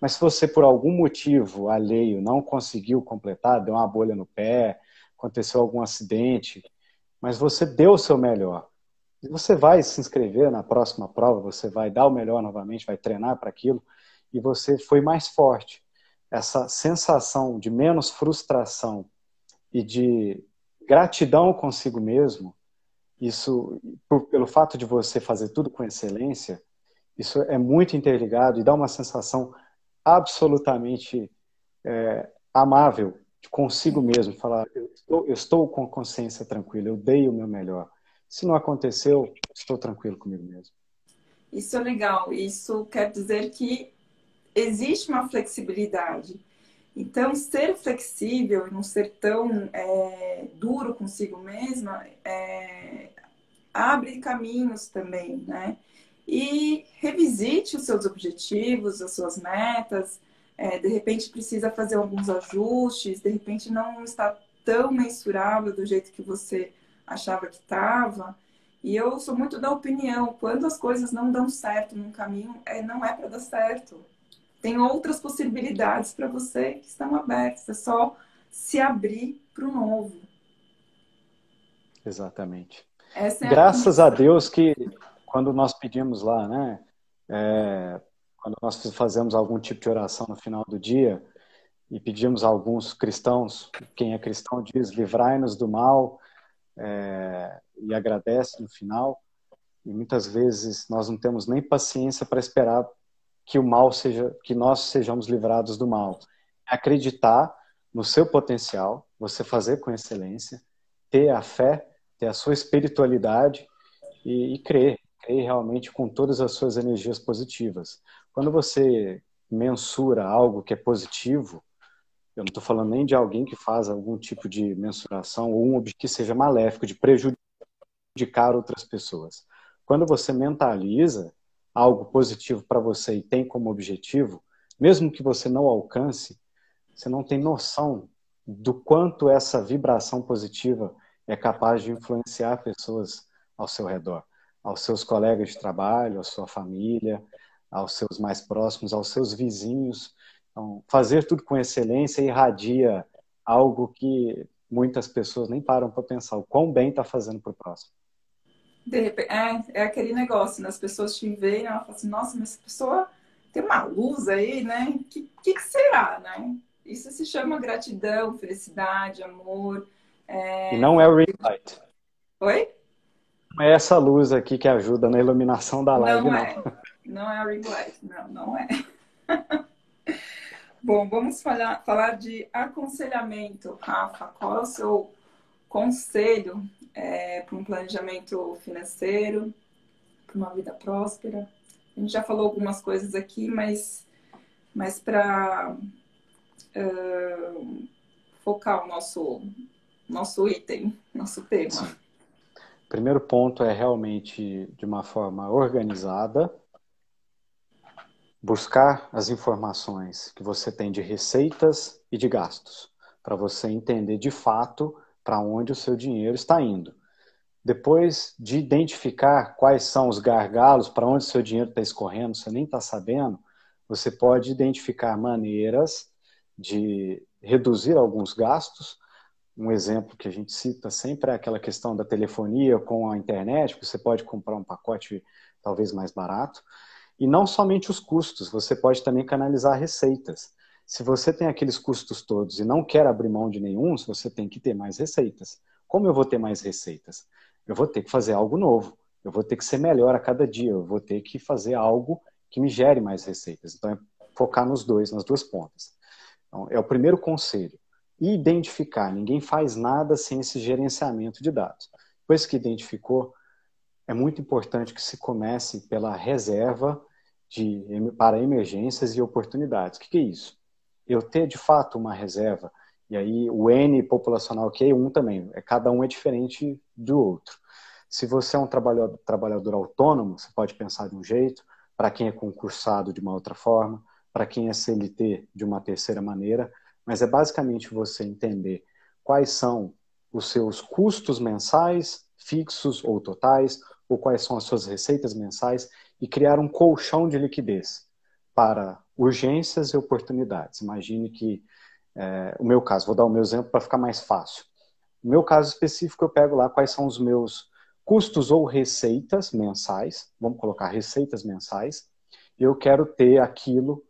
[SPEAKER 2] Mas se você, por algum motivo alheio, não conseguiu completar, deu uma bolha no pé, aconteceu algum acidente, mas você deu o seu melhor. Você vai se inscrever na próxima prova, você vai dar o melhor novamente, vai treinar para aquilo, e você foi mais forte. Essa sensação de menos frustração e de gratidão consigo mesmo isso, por, pelo fato de você fazer tudo com excelência, isso é muito interligado e dá uma sensação absolutamente é, amável consigo mesmo. Falar, eu estou, eu estou com consciência tranquila, eu dei o meu melhor. Se não aconteceu, estou tranquilo comigo mesmo.
[SPEAKER 1] Isso é legal. Isso quer dizer que existe uma flexibilidade. Então, ser flexível e não ser tão é, duro consigo mesma é, abre caminhos também, né? E revisite os seus objetivos, as suas metas. É, de repente precisa fazer alguns ajustes, de repente não está tão mensurável do jeito que você achava que estava. E eu sou muito da opinião, quando as coisas não dão certo num caminho, é, não é para dar certo tem outras possibilidades para você que estão abertas. É só se abrir para o novo.
[SPEAKER 2] Exatamente. É Graças a, a Deus que quando nós pedimos lá, né? É, quando nós fazemos algum tipo de oração no final do dia e pedimos a alguns cristãos, quem é cristão diz livrai-nos do mal é, e agradece no final. E muitas vezes nós não temos nem paciência para esperar que o mal seja, que nós sejamos livrados do mal. É acreditar no seu potencial, você fazer com excelência, ter a fé, ter a sua espiritualidade e, e crer, crer realmente com todas as suas energias positivas. Quando você mensura algo que é positivo, eu não estou falando nem de alguém que faz algum tipo de mensuração ou um que seja maléfico, de prejudicar outras pessoas. Quando você mentaliza, algo positivo para você e tem como objetivo, mesmo que você não alcance, você não tem noção do quanto essa vibração positiva é capaz de influenciar pessoas ao seu redor, aos seus colegas de trabalho, à sua família, aos seus mais próximos, aos seus vizinhos. Então, fazer tudo com excelência irradia algo que muitas pessoas nem param para pensar o quão bem está fazendo para o próximo.
[SPEAKER 1] Repente, é, é aquele negócio, né? As pessoas te veem e falam assim, nossa, mas essa pessoa tem uma luz aí, né? O que, que, que, será, né? Isso se chama gratidão, felicidade, amor.
[SPEAKER 2] É... E não é o ring light.
[SPEAKER 1] Oi?
[SPEAKER 2] Não é essa luz aqui que ajuda na iluminação da live,
[SPEAKER 1] não. Não é, não é a ring light, não, não é. Bom, vamos falar, falar de aconselhamento. Rafa, qual é o seu conselho é, para um planejamento financeiro, para uma vida próspera. A gente já falou algumas coisas aqui, mas, mas para uh, focar o nosso, nosso item, nosso tema.
[SPEAKER 2] Primeiro ponto é realmente de uma forma organizada, buscar as informações que você tem de receitas e de gastos, para você entender de fato para onde o seu dinheiro está indo. Depois de identificar quais são os gargalos, para onde o seu dinheiro está escorrendo, você nem está sabendo, você pode identificar maneiras de reduzir alguns gastos. Um exemplo que a gente cita sempre é aquela questão da telefonia com a internet, que você pode comprar um pacote talvez mais barato. E não somente os custos, você pode também canalizar receitas. Se você tem aqueles custos todos e não quer abrir mão de nenhum, você tem que ter mais receitas. Como eu vou ter mais receitas? Eu vou ter que fazer algo novo. Eu vou ter que ser melhor a cada dia. Eu vou ter que fazer algo que me gere mais receitas. Então, é focar nos dois, nas duas pontas. Então, é o primeiro conselho. Identificar. Ninguém faz nada sem esse gerenciamento de dados. Depois que identificou, é muito importante que se comece pela reserva de, para emergências e oportunidades. O que, que é isso? Eu ter de fato uma reserva, e aí o N populacional que é um também, é, cada um é diferente do outro. Se você é um trabalhador, trabalhador autônomo, você pode pensar de um jeito, para quem é concursado de uma outra forma, para quem é CLT de uma terceira maneira, mas é basicamente você entender quais são os seus custos mensais, fixos ou totais, ou quais são as suas receitas mensais e criar um colchão de liquidez para urgências e oportunidades. Imagine que, é, o meu caso, vou dar o meu exemplo para ficar mais fácil. No meu caso específico, eu pego lá quais são os meus custos ou receitas mensais, vamos colocar receitas mensais, eu quero ter aquilo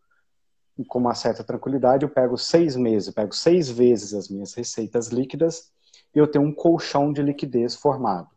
[SPEAKER 2] com uma certa tranquilidade, eu pego seis meses, pego seis vezes as minhas receitas líquidas e eu tenho um colchão de liquidez formado.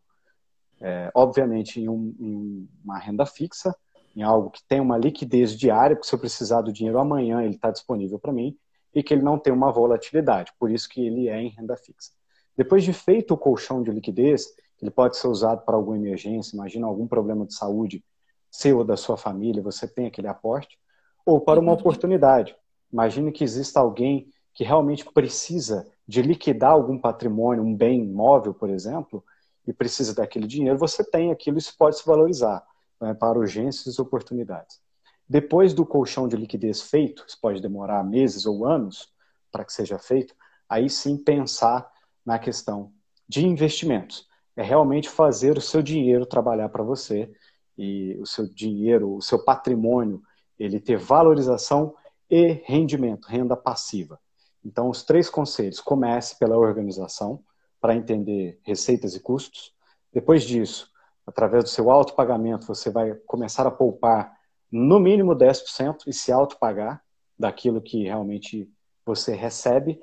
[SPEAKER 2] É, obviamente, em, um, em, uma renda fixa, em algo que tem uma liquidez diária, porque se eu precisar do dinheiro amanhã, ele está disponível para mim, e que ele não tem uma volatilidade, por isso que ele é em renda fixa. Depois de feito o colchão de liquidez, ele pode ser usado para alguma emergência, imagina algum problema de saúde seu ou da sua família, você tem aquele aporte, ou para uma oportunidade. Imagine que exista alguém que realmente precisa de liquidar algum patrimônio, um bem imóvel, por exemplo, e precisa daquele dinheiro, você tem aquilo isso pode se valorizar né, para urgências e oportunidades. Depois do colchão de liquidez feito, isso pode demorar meses ou anos para que seja feito, aí sim pensar na questão de investimentos. É realmente fazer o seu dinheiro trabalhar para você e o seu dinheiro, o seu patrimônio ele ter valorização e rendimento, renda passiva. Então, os três conselhos: comece pela organização, para entender receitas e custos. Depois disso, através do seu autopagamento, você vai começar a poupar no mínimo 10% e se autopagar daquilo que realmente você recebe,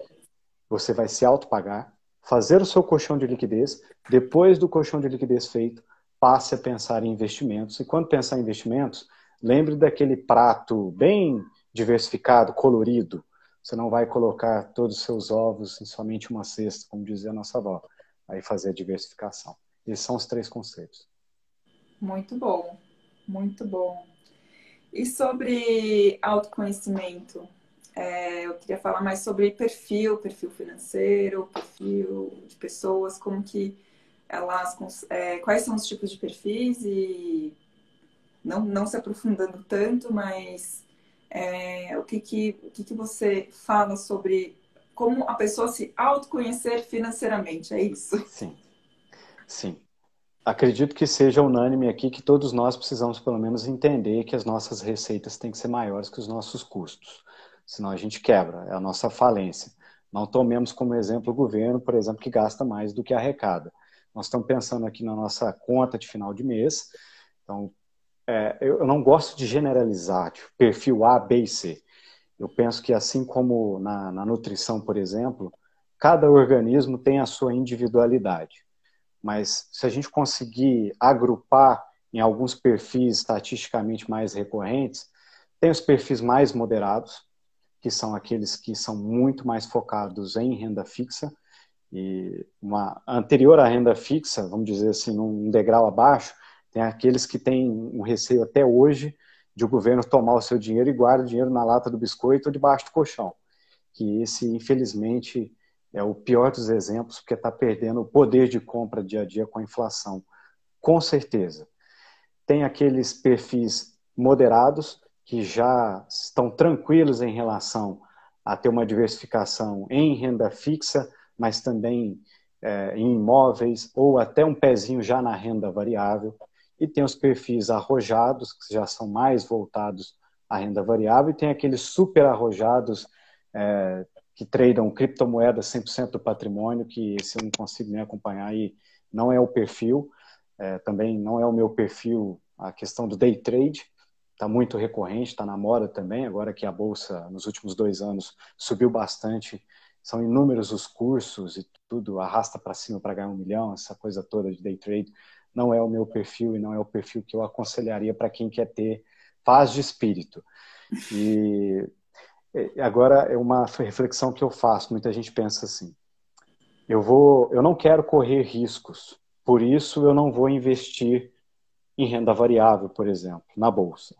[SPEAKER 2] você vai se autopagar, fazer o seu colchão de liquidez, depois do colchão de liquidez feito, passe a pensar em investimentos. E quando pensar em investimentos, Lembre daquele prato bem diversificado, colorido. Você não vai colocar todos os seus ovos em somente uma cesta, como dizia a nossa avó. Aí fazer a diversificação. Esses são os três conceitos.
[SPEAKER 1] Muito bom, muito bom. E sobre autoconhecimento? É, eu queria falar mais sobre perfil, perfil financeiro, perfil de pessoas, como que elas, é, quais são os tipos de perfis e não, não se aprofundando tanto, mas é, o, que, que, o que, que você fala sobre como a pessoa se autoconhecer financeiramente, é isso?
[SPEAKER 2] Sim, sim. Acredito que seja unânime aqui que todos nós precisamos pelo menos entender que as nossas receitas têm que ser maiores que os nossos custos, senão a gente quebra, é a nossa falência. Não tomemos como exemplo o governo, por exemplo, que gasta mais do que arrecada. Nós estamos pensando aqui na nossa conta de final de mês, então é, eu não gosto de generalizar, tipo, perfil A, B e C. Eu penso que assim como na, na nutrição, por exemplo, cada organismo tem a sua individualidade. Mas se a gente conseguir agrupar em alguns perfis estatisticamente mais recorrentes, tem os perfis mais moderados, que são aqueles que são muito mais focados em renda fixa, e uma anterior à renda fixa, vamos dizer assim, num degrau abaixo, tem aqueles que têm um receio até hoje de o governo tomar o seu dinheiro e guarda o dinheiro na lata do biscoito ou debaixo do colchão. Que esse, infelizmente, é o pior dos exemplos, porque está perdendo o poder de compra dia a dia com a inflação. Com certeza. Tem aqueles perfis moderados que já estão tranquilos em relação a ter uma diversificação em renda fixa, mas também é, em imóveis, ou até um pezinho já na renda variável e tem os perfis arrojados, que já são mais voltados à renda variável, e tem aqueles super arrojados é, que tradam criptomoedas 100% do patrimônio, que esse eu não consigo nem acompanhar e não é o perfil, é, também não é o meu perfil a questão do day trade, está muito recorrente, está na moda também, agora que a Bolsa nos últimos dois anos subiu bastante, são inúmeros os cursos e tudo, arrasta para cima para ganhar um milhão, essa coisa toda de day trade, não é o meu perfil e não é o perfil que eu aconselharia para quem quer ter paz de espírito. E agora é uma reflexão que eu faço, muita gente pensa assim: eu vou, eu não quero correr riscos, por isso eu não vou investir em renda variável, por exemplo, na bolsa.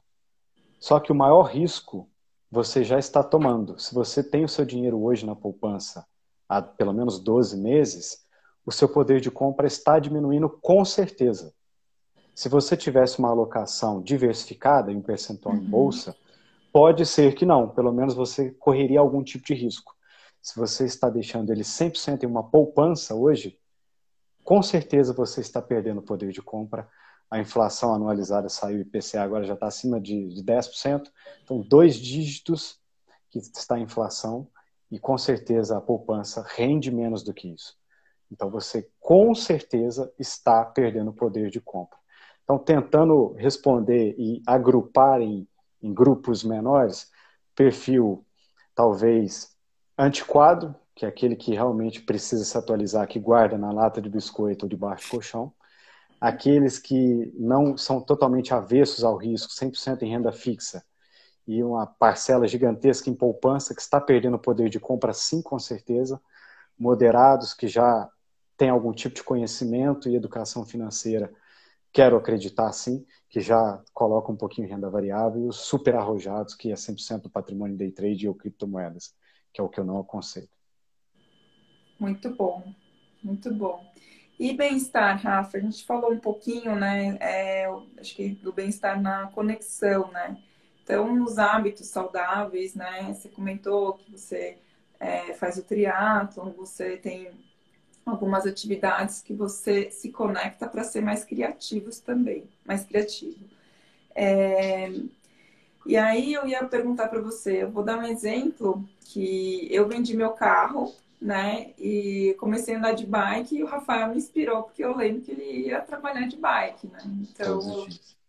[SPEAKER 2] Só que o maior risco você já está tomando. Se você tem o seu dinheiro hoje na poupança há pelo menos 12 meses, o seu poder de compra está diminuindo com certeza. Se você tivesse uma alocação diversificada em percentual uhum. em bolsa, pode ser que não, pelo menos você correria algum tipo de risco. Se você está deixando ele 100% em uma poupança hoje, com certeza você está perdendo poder de compra. A inflação anualizada saiu, o IPCA agora já está acima de, de 10%. Então, dois dígitos que está a inflação e com certeza a poupança rende menos do que isso. Então, você com certeza está perdendo poder de compra. Então, tentando responder e agrupar em, em grupos menores, perfil talvez antiquado, que é aquele que realmente precisa se atualizar, que guarda na lata de biscoito ou debaixo do colchão. Aqueles que não são totalmente avessos ao risco, 100% em renda fixa, e uma parcela gigantesca em poupança, que está perdendo poder de compra, sim, com certeza. Moderados, que já têm algum tipo de conhecimento e educação financeira, quero acreditar, sim, que já colocam um pouquinho em renda variável, e os super arrojados, que é 100% do patrimônio day trade ou criptomoedas, que é o que eu não aconselho.
[SPEAKER 1] Muito bom, muito bom. E bem-estar, Rafa, a gente falou um pouquinho, né? É, acho que do bem-estar na conexão, né? Então, os hábitos saudáveis, né? Você comentou que você é, faz o triatlo, você tem algumas atividades que você se conecta para ser mais criativos também, mais criativo. É, e aí eu ia perguntar para você, eu vou dar um exemplo que eu vendi meu carro né? E comecei a andar de bike e o Rafael me inspirou, porque eu lembro que ele ia trabalhar de bike, né? Então, eu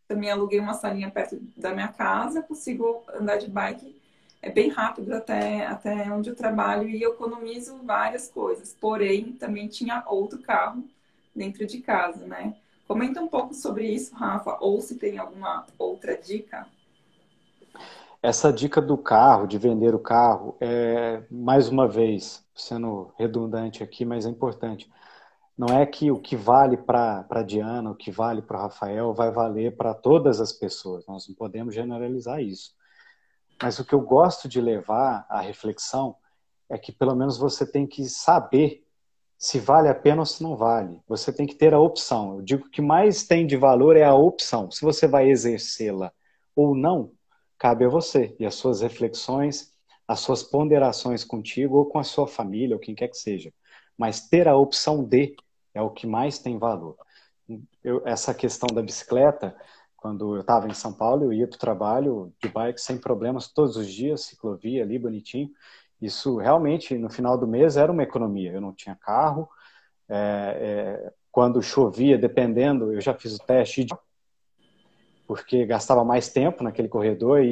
[SPEAKER 1] também aluguei uma salinha perto da minha casa, consigo andar de bike é bem rápido até, até onde eu trabalho e economizo várias coisas. Porém, também tinha outro carro dentro de casa, né? Comenta um pouco sobre isso, Rafa, ou se tem alguma outra dica.
[SPEAKER 2] Essa dica do carro, de vender o carro, é, mais uma vez, sendo redundante aqui, mas é importante. Não é que o que vale para a Diana, o que vale para o Rafael, vai valer para todas as pessoas. Nós não podemos generalizar isso. Mas o que eu gosto de levar à reflexão é que pelo menos você tem que saber se vale a pena ou se não vale. Você tem que ter a opção. Eu digo que mais tem de valor é a opção. Se você vai exercê-la ou não, cabe a você e as suas reflexões, as suas ponderações contigo ou com a sua família ou quem quer que seja. Mas ter a opção de é o que mais tem valor. Eu, essa questão da bicicleta, quando eu estava em São Paulo, eu ia para o trabalho de bike sem problemas todos os dias, ciclovia ali bonitinho. Isso realmente, no final do mês, era uma economia. Eu não tinha carro. É, é, quando chovia, dependendo, eu já fiz o teste de porque gastava mais tempo naquele corredor e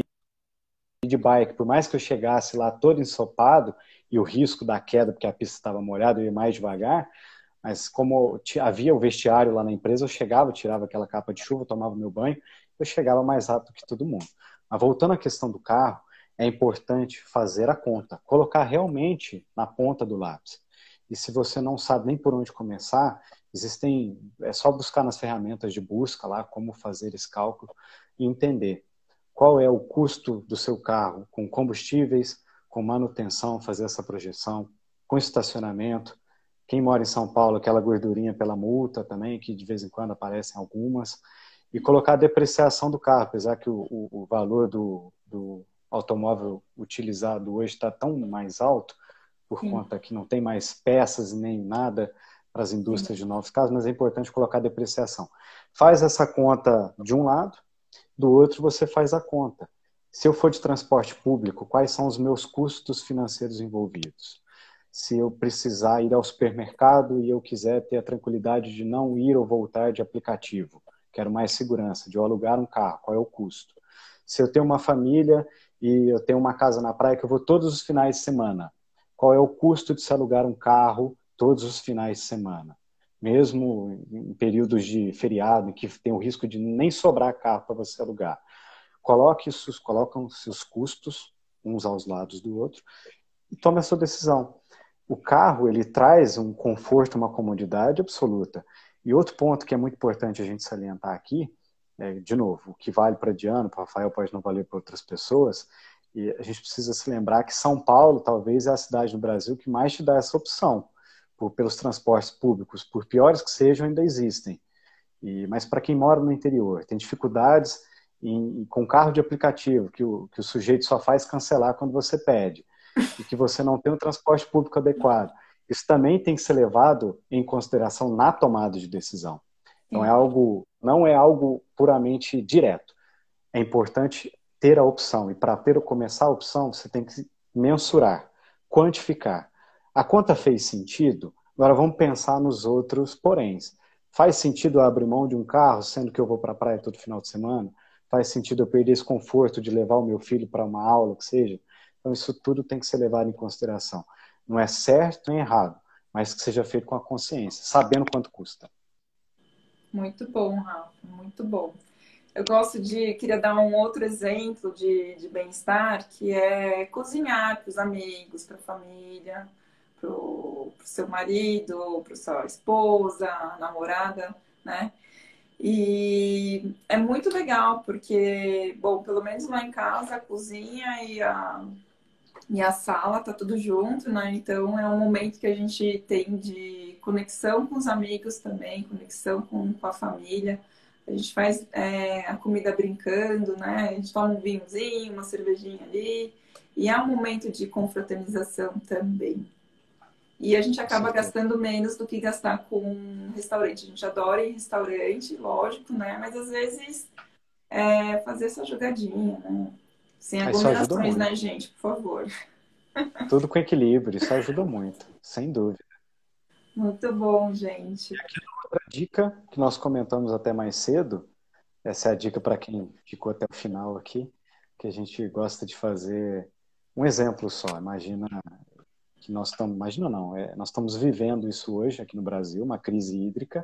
[SPEAKER 2] de bike, por mais que eu chegasse lá todo ensopado e o risco da queda, porque a pista estava molhada, eu ia mais devagar, mas como havia o vestiário lá na empresa, eu chegava, tirava aquela capa de chuva, tomava meu banho, eu chegava mais rápido que todo mundo. Mas voltando à questão do carro, é importante fazer a conta, colocar realmente na ponta do lápis. E se você não sabe nem por onde começar, Existem, é só buscar nas ferramentas de busca lá como fazer esse cálculo e entender qual é o custo do seu carro com combustíveis, com manutenção, fazer essa projeção, com estacionamento. Quem mora em São Paulo, aquela gordurinha pela multa também, que de vez em quando aparecem algumas, e colocar a depreciação do carro, apesar que o, o, o valor do, do automóvel utilizado hoje está tão mais alto, por Sim. conta que não tem mais peças nem nada, para as indústrias de novos carros, mas é importante colocar depreciação. Faz essa conta de um lado, do outro você faz a conta. Se eu for de transporte público, quais são os meus custos financeiros envolvidos? Se eu precisar ir ao supermercado e eu quiser ter a tranquilidade de não ir ou voltar de aplicativo, quero mais segurança, de eu alugar um carro, qual é o custo? Se eu tenho uma família e eu tenho uma casa na praia que eu vou todos os finais de semana, qual é o custo de se alugar um carro todos os finais de semana, mesmo em períodos de feriado, que tem o risco de nem sobrar carro para você alugar. Coloque seus, colocam seus custos uns aos lados do outro e tome a sua decisão. O carro ele traz um conforto, uma comodidade absoluta. E outro ponto que é muito importante a gente salientar aqui é, de novo, o que vale para Diana, para Rafael pode não valer para outras pessoas, e a gente precisa se lembrar que São Paulo talvez é a cidade no Brasil que mais te dá essa opção, por, pelos transportes públicos, por piores que sejam, ainda existem. E, mas para quem mora no interior, tem dificuldades em, com carro de aplicativo, que o, que o sujeito só faz cancelar quando você pede, e que você não tem um transporte público adequado. Isso também tem que ser levado em consideração na tomada de decisão. Então é algo, não é algo puramente direto. É importante ter a opção e para ter começar a opção você tem que mensurar, quantificar. A conta fez sentido? Agora vamos pensar nos outros poréns. Faz sentido eu abrir mão de um carro, sendo que eu vou para a praia todo final de semana? Faz sentido eu perder esse conforto de levar o meu filho para uma aula, que seja? Então, isso tudo tem que ser levado em consideração. Não é certo nem errado, mas que seja feito com a consciência, sabendo quanto custa.
[SPEAKER 1] Muito bom, Rafa, muito bom. Eu gosto de, queria dar um outro exemplo de, de bem-estar, que é cozinhar para os amigos, para a família, para o seu marido, para sua esposa, namorada, né? E é muito legal, porque, bom, pelo menos lá em casa, a cozinha e a, e a sala tá tudo junto, né? Então é um momento que a gente tem de conexão com os amigos também, conexão com, com a família. A gente faz é, a comida brincando, né? A gente toma um vinhozinho, uma cervejinha ali. E é um momento de confraternização também. E a gente acaba Sim. gastando menos do que gastar com restaurante. A gente adora ir em restaurante, lógico, né? Mas às vezes é fazer essa jogadinha, né? Sem aglomerações, né, gente? Por favor.
[SPEAKER 2] Tudo com equilíbrio, isso ajuda muito, sem dúvida.
[SPEAKER 1] Muito bom, gente.
[SPEAKER 2] E aqui outra dica que nós comentamos até mais cedo, essa é a dica para quem ficou até o final aqui, que a gente gosta de fazer um exemplo só. Imagina que nós estamos, imagina não, é, nós estamos vivendo isso hoje aqui no Brasil, uma crise hídrica.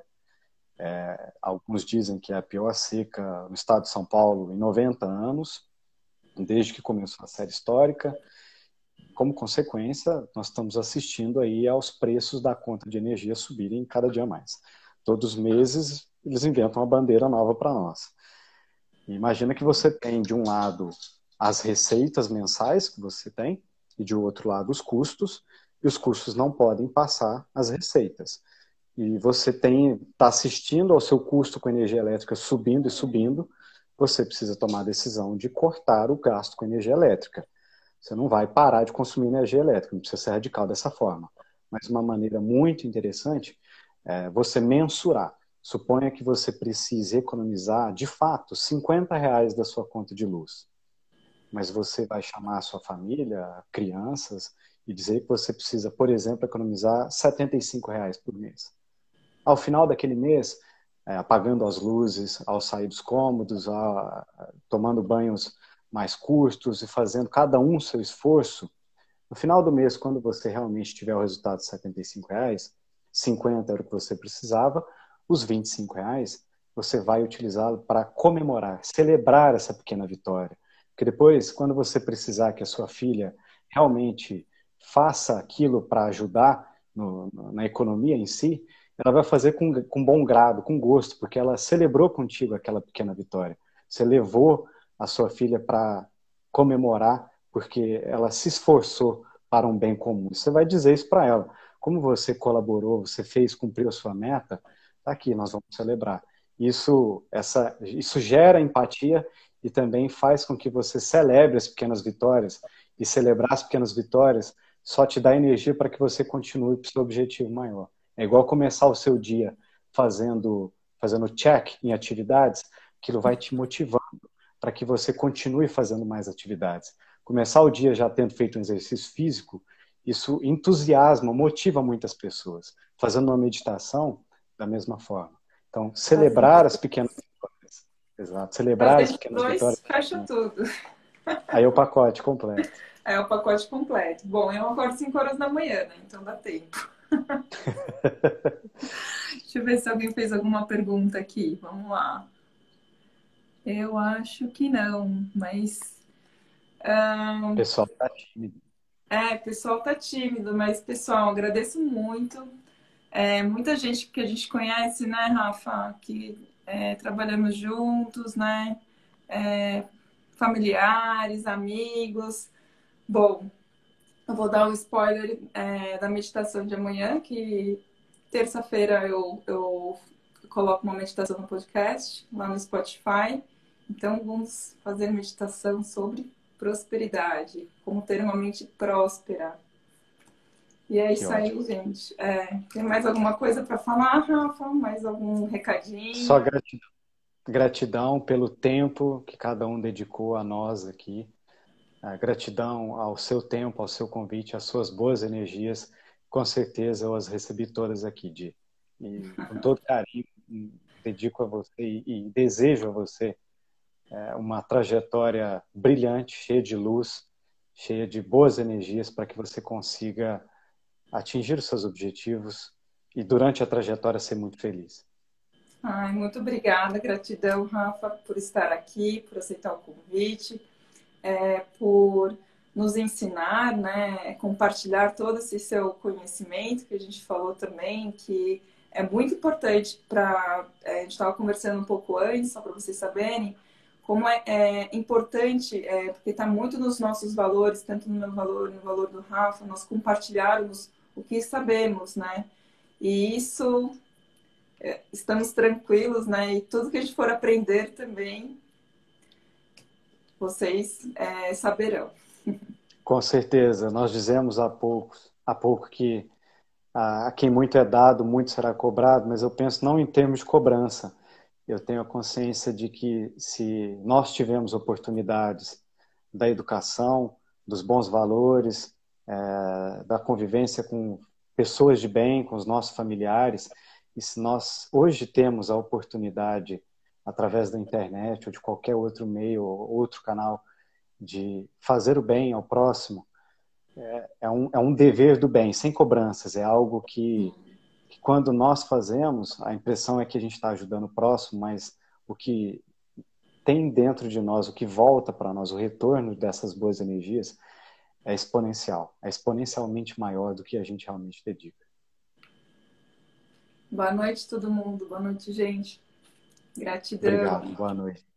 [SPEAKER 2] É, alguns dizem que é a pior seca no estado de São Paulo em 90 anos, desde que começou a série histórica. Como consequência, nós estamos assistindo aí aos preços da conta de energia subirem cada dia mais. Todos os meses eles inventam uma bandeira nova para nós. Imagina que você tem de um lado as receitas mensais que você tem e de outro lado os custos, e os custos não podem passar as receitas. E você tem está assistindo ao seu custo com energia elétrica subindo e subindo, você precisa tomar a decisão de cortar o gasto com energia elétrica. Você não vai parar de consumir energia elétrica, não precisa ser radical dessa forma. Mas uma maneira muito interessante é você mensurar. Suponha que você precise economizar, de fato, 50 reais da sua conta de luz mas você vai chamar a sua família, crianças, e dizer que você precisa, por exemplo, economizar 75 reais por mês. Ao final daquele mês, é, apagando as luzes, ao sair dos cômodos, a, tomando banhos mais curtos e fazendo cada um seu esforço, no final do mês, quando você realmente tiver o resultado de 75 reais, 50 era o que você precisava, os 25 reais você vai utilizá-lo para comemorar, celebrar essa pequena vitória, porque depois, quando você precisar que a sua filha realmente faça aquilo para ajudar no, na economia em si, ela vai fazer com, com bom grado, com gosto, porque ela celebrou contigo aquela pequena vitória. Você levou a sua filha para comemorar, porque ela se esforçou para um bem comum. Você vai dizer isso para ela. Como você colaborou, você fez, cumpriu a sua meta, tá aqui, nós vamos celebrar. Isso, essa, isso gera empatia e também faz com que você celebre as pequenas vitórias. E celebrar as pequenas vitórias só te dá energia para que você continue para o seu objetivo maior. É igual começar o seu dia fazendo, fazendo check em atividades, aquilo vai te motivando para que você continue fazendo mais atividades. Começar o dia já tendo feito um exercício físico, isso entusiasma, motiva muitas pessoas. Fazendo uma meditação, da mesma forma. Então, celebrar as pequenas Exato. Celebrar as pequenas dois, vitórias.
[SPEAKER 1] fecha tudo.
[SPEAKER 2] Aí é o pacote completo.
[SPEAKER 1] É o pacote completo. Bom, eu acordo 5 horas da manhã, né? Então dá tempo. Deixa eu ver se alguém fez alguma pergunta aqui. Vamos lá. Eu acho que não, mas.
[SPEAKER 2] Um... O pessoal tá tímido.
[SPEAKER 1] É, o pessoal tá tímido, mas, pessoal, agradeço muito. É, muita gente que a gente conhece, né, Rafa, que é, trabalhamos juntos, né? É, familiares, amigos. Bom, eu vou dar um spoiler é, da meditação de amanhã, que terça-feira eu, eu coloco uma meditação no podcast, lá no Spotify. Então, vamos fazer meditação sobre prosperidade, como ter uma mente próspera. E é isso aí, gente. É, tem mais alguma coisa para falar, Rafa? Mais algum recadinho?
[SPEAKER 2] Só gratidão. Gratidão pelo tempo que cada um dedicou a nós aqui. A gratidão ao seu tempo, ao seu convite, às suas boas energias. Com certeza eu as recebi todas aqui, Di. E com todo carinho, dedico a você e, desejo a você é, uma trajetória brilhante, cheia de luz, cheia de boas energias para que você consiga atingir os seus objetivos e durante a trajetória ser muito feliz.
[SPEAKER 1] Ai, muito obrigada, gratidão, Rafa, por estar aqui, por aceitar o convite, é, por nos ensinar, né, compartilhar todo esse seu conhecimento que a gente falou também, que é muito importante para. É, a gente estava conversando um pouco antes, só para vocês saberem, como é, é importante, é, porque está muito nos nossos valores, tanto no meu valor, no valor do Rafa, nós compartilharmos o que sabemos, né? E isso, é, estamos tranquilos, né? E tudo que a gente for aprender também, vocês é, saberão.
[SPEAKER 2] Com certeza. Nós dizemos há pouco, há pouco que a quem muito é dado, muito será cobrado, mas eu penso não em termos de cobrança. Eu tenho a consciência de que se nós tivermos oportunidades da educação, dos bons valores, é, da convivência com pessoas de bem, com os nossos familiares, e se nós hoje temos a oportunidade, através da internet ou de qualquer outro meio ou outro canal, de fazer o bem ao próximo, é, é, um, é um dever do bem, sem cobranças. É algo que, que quando nós fazemos, a impressão é que a gente está ajudando o próximo, mas o que tem dentro de nós, o que volta para nós, o retorno dessas boas energias, é exponencial. É exponencialmente maior do que a gente realmente dedica.
[SPEAKER 1] Boa noite, todo mundo. Boa noite, gente. Gratidão.
[SPEAKER 2] Obrigado. Boa noite.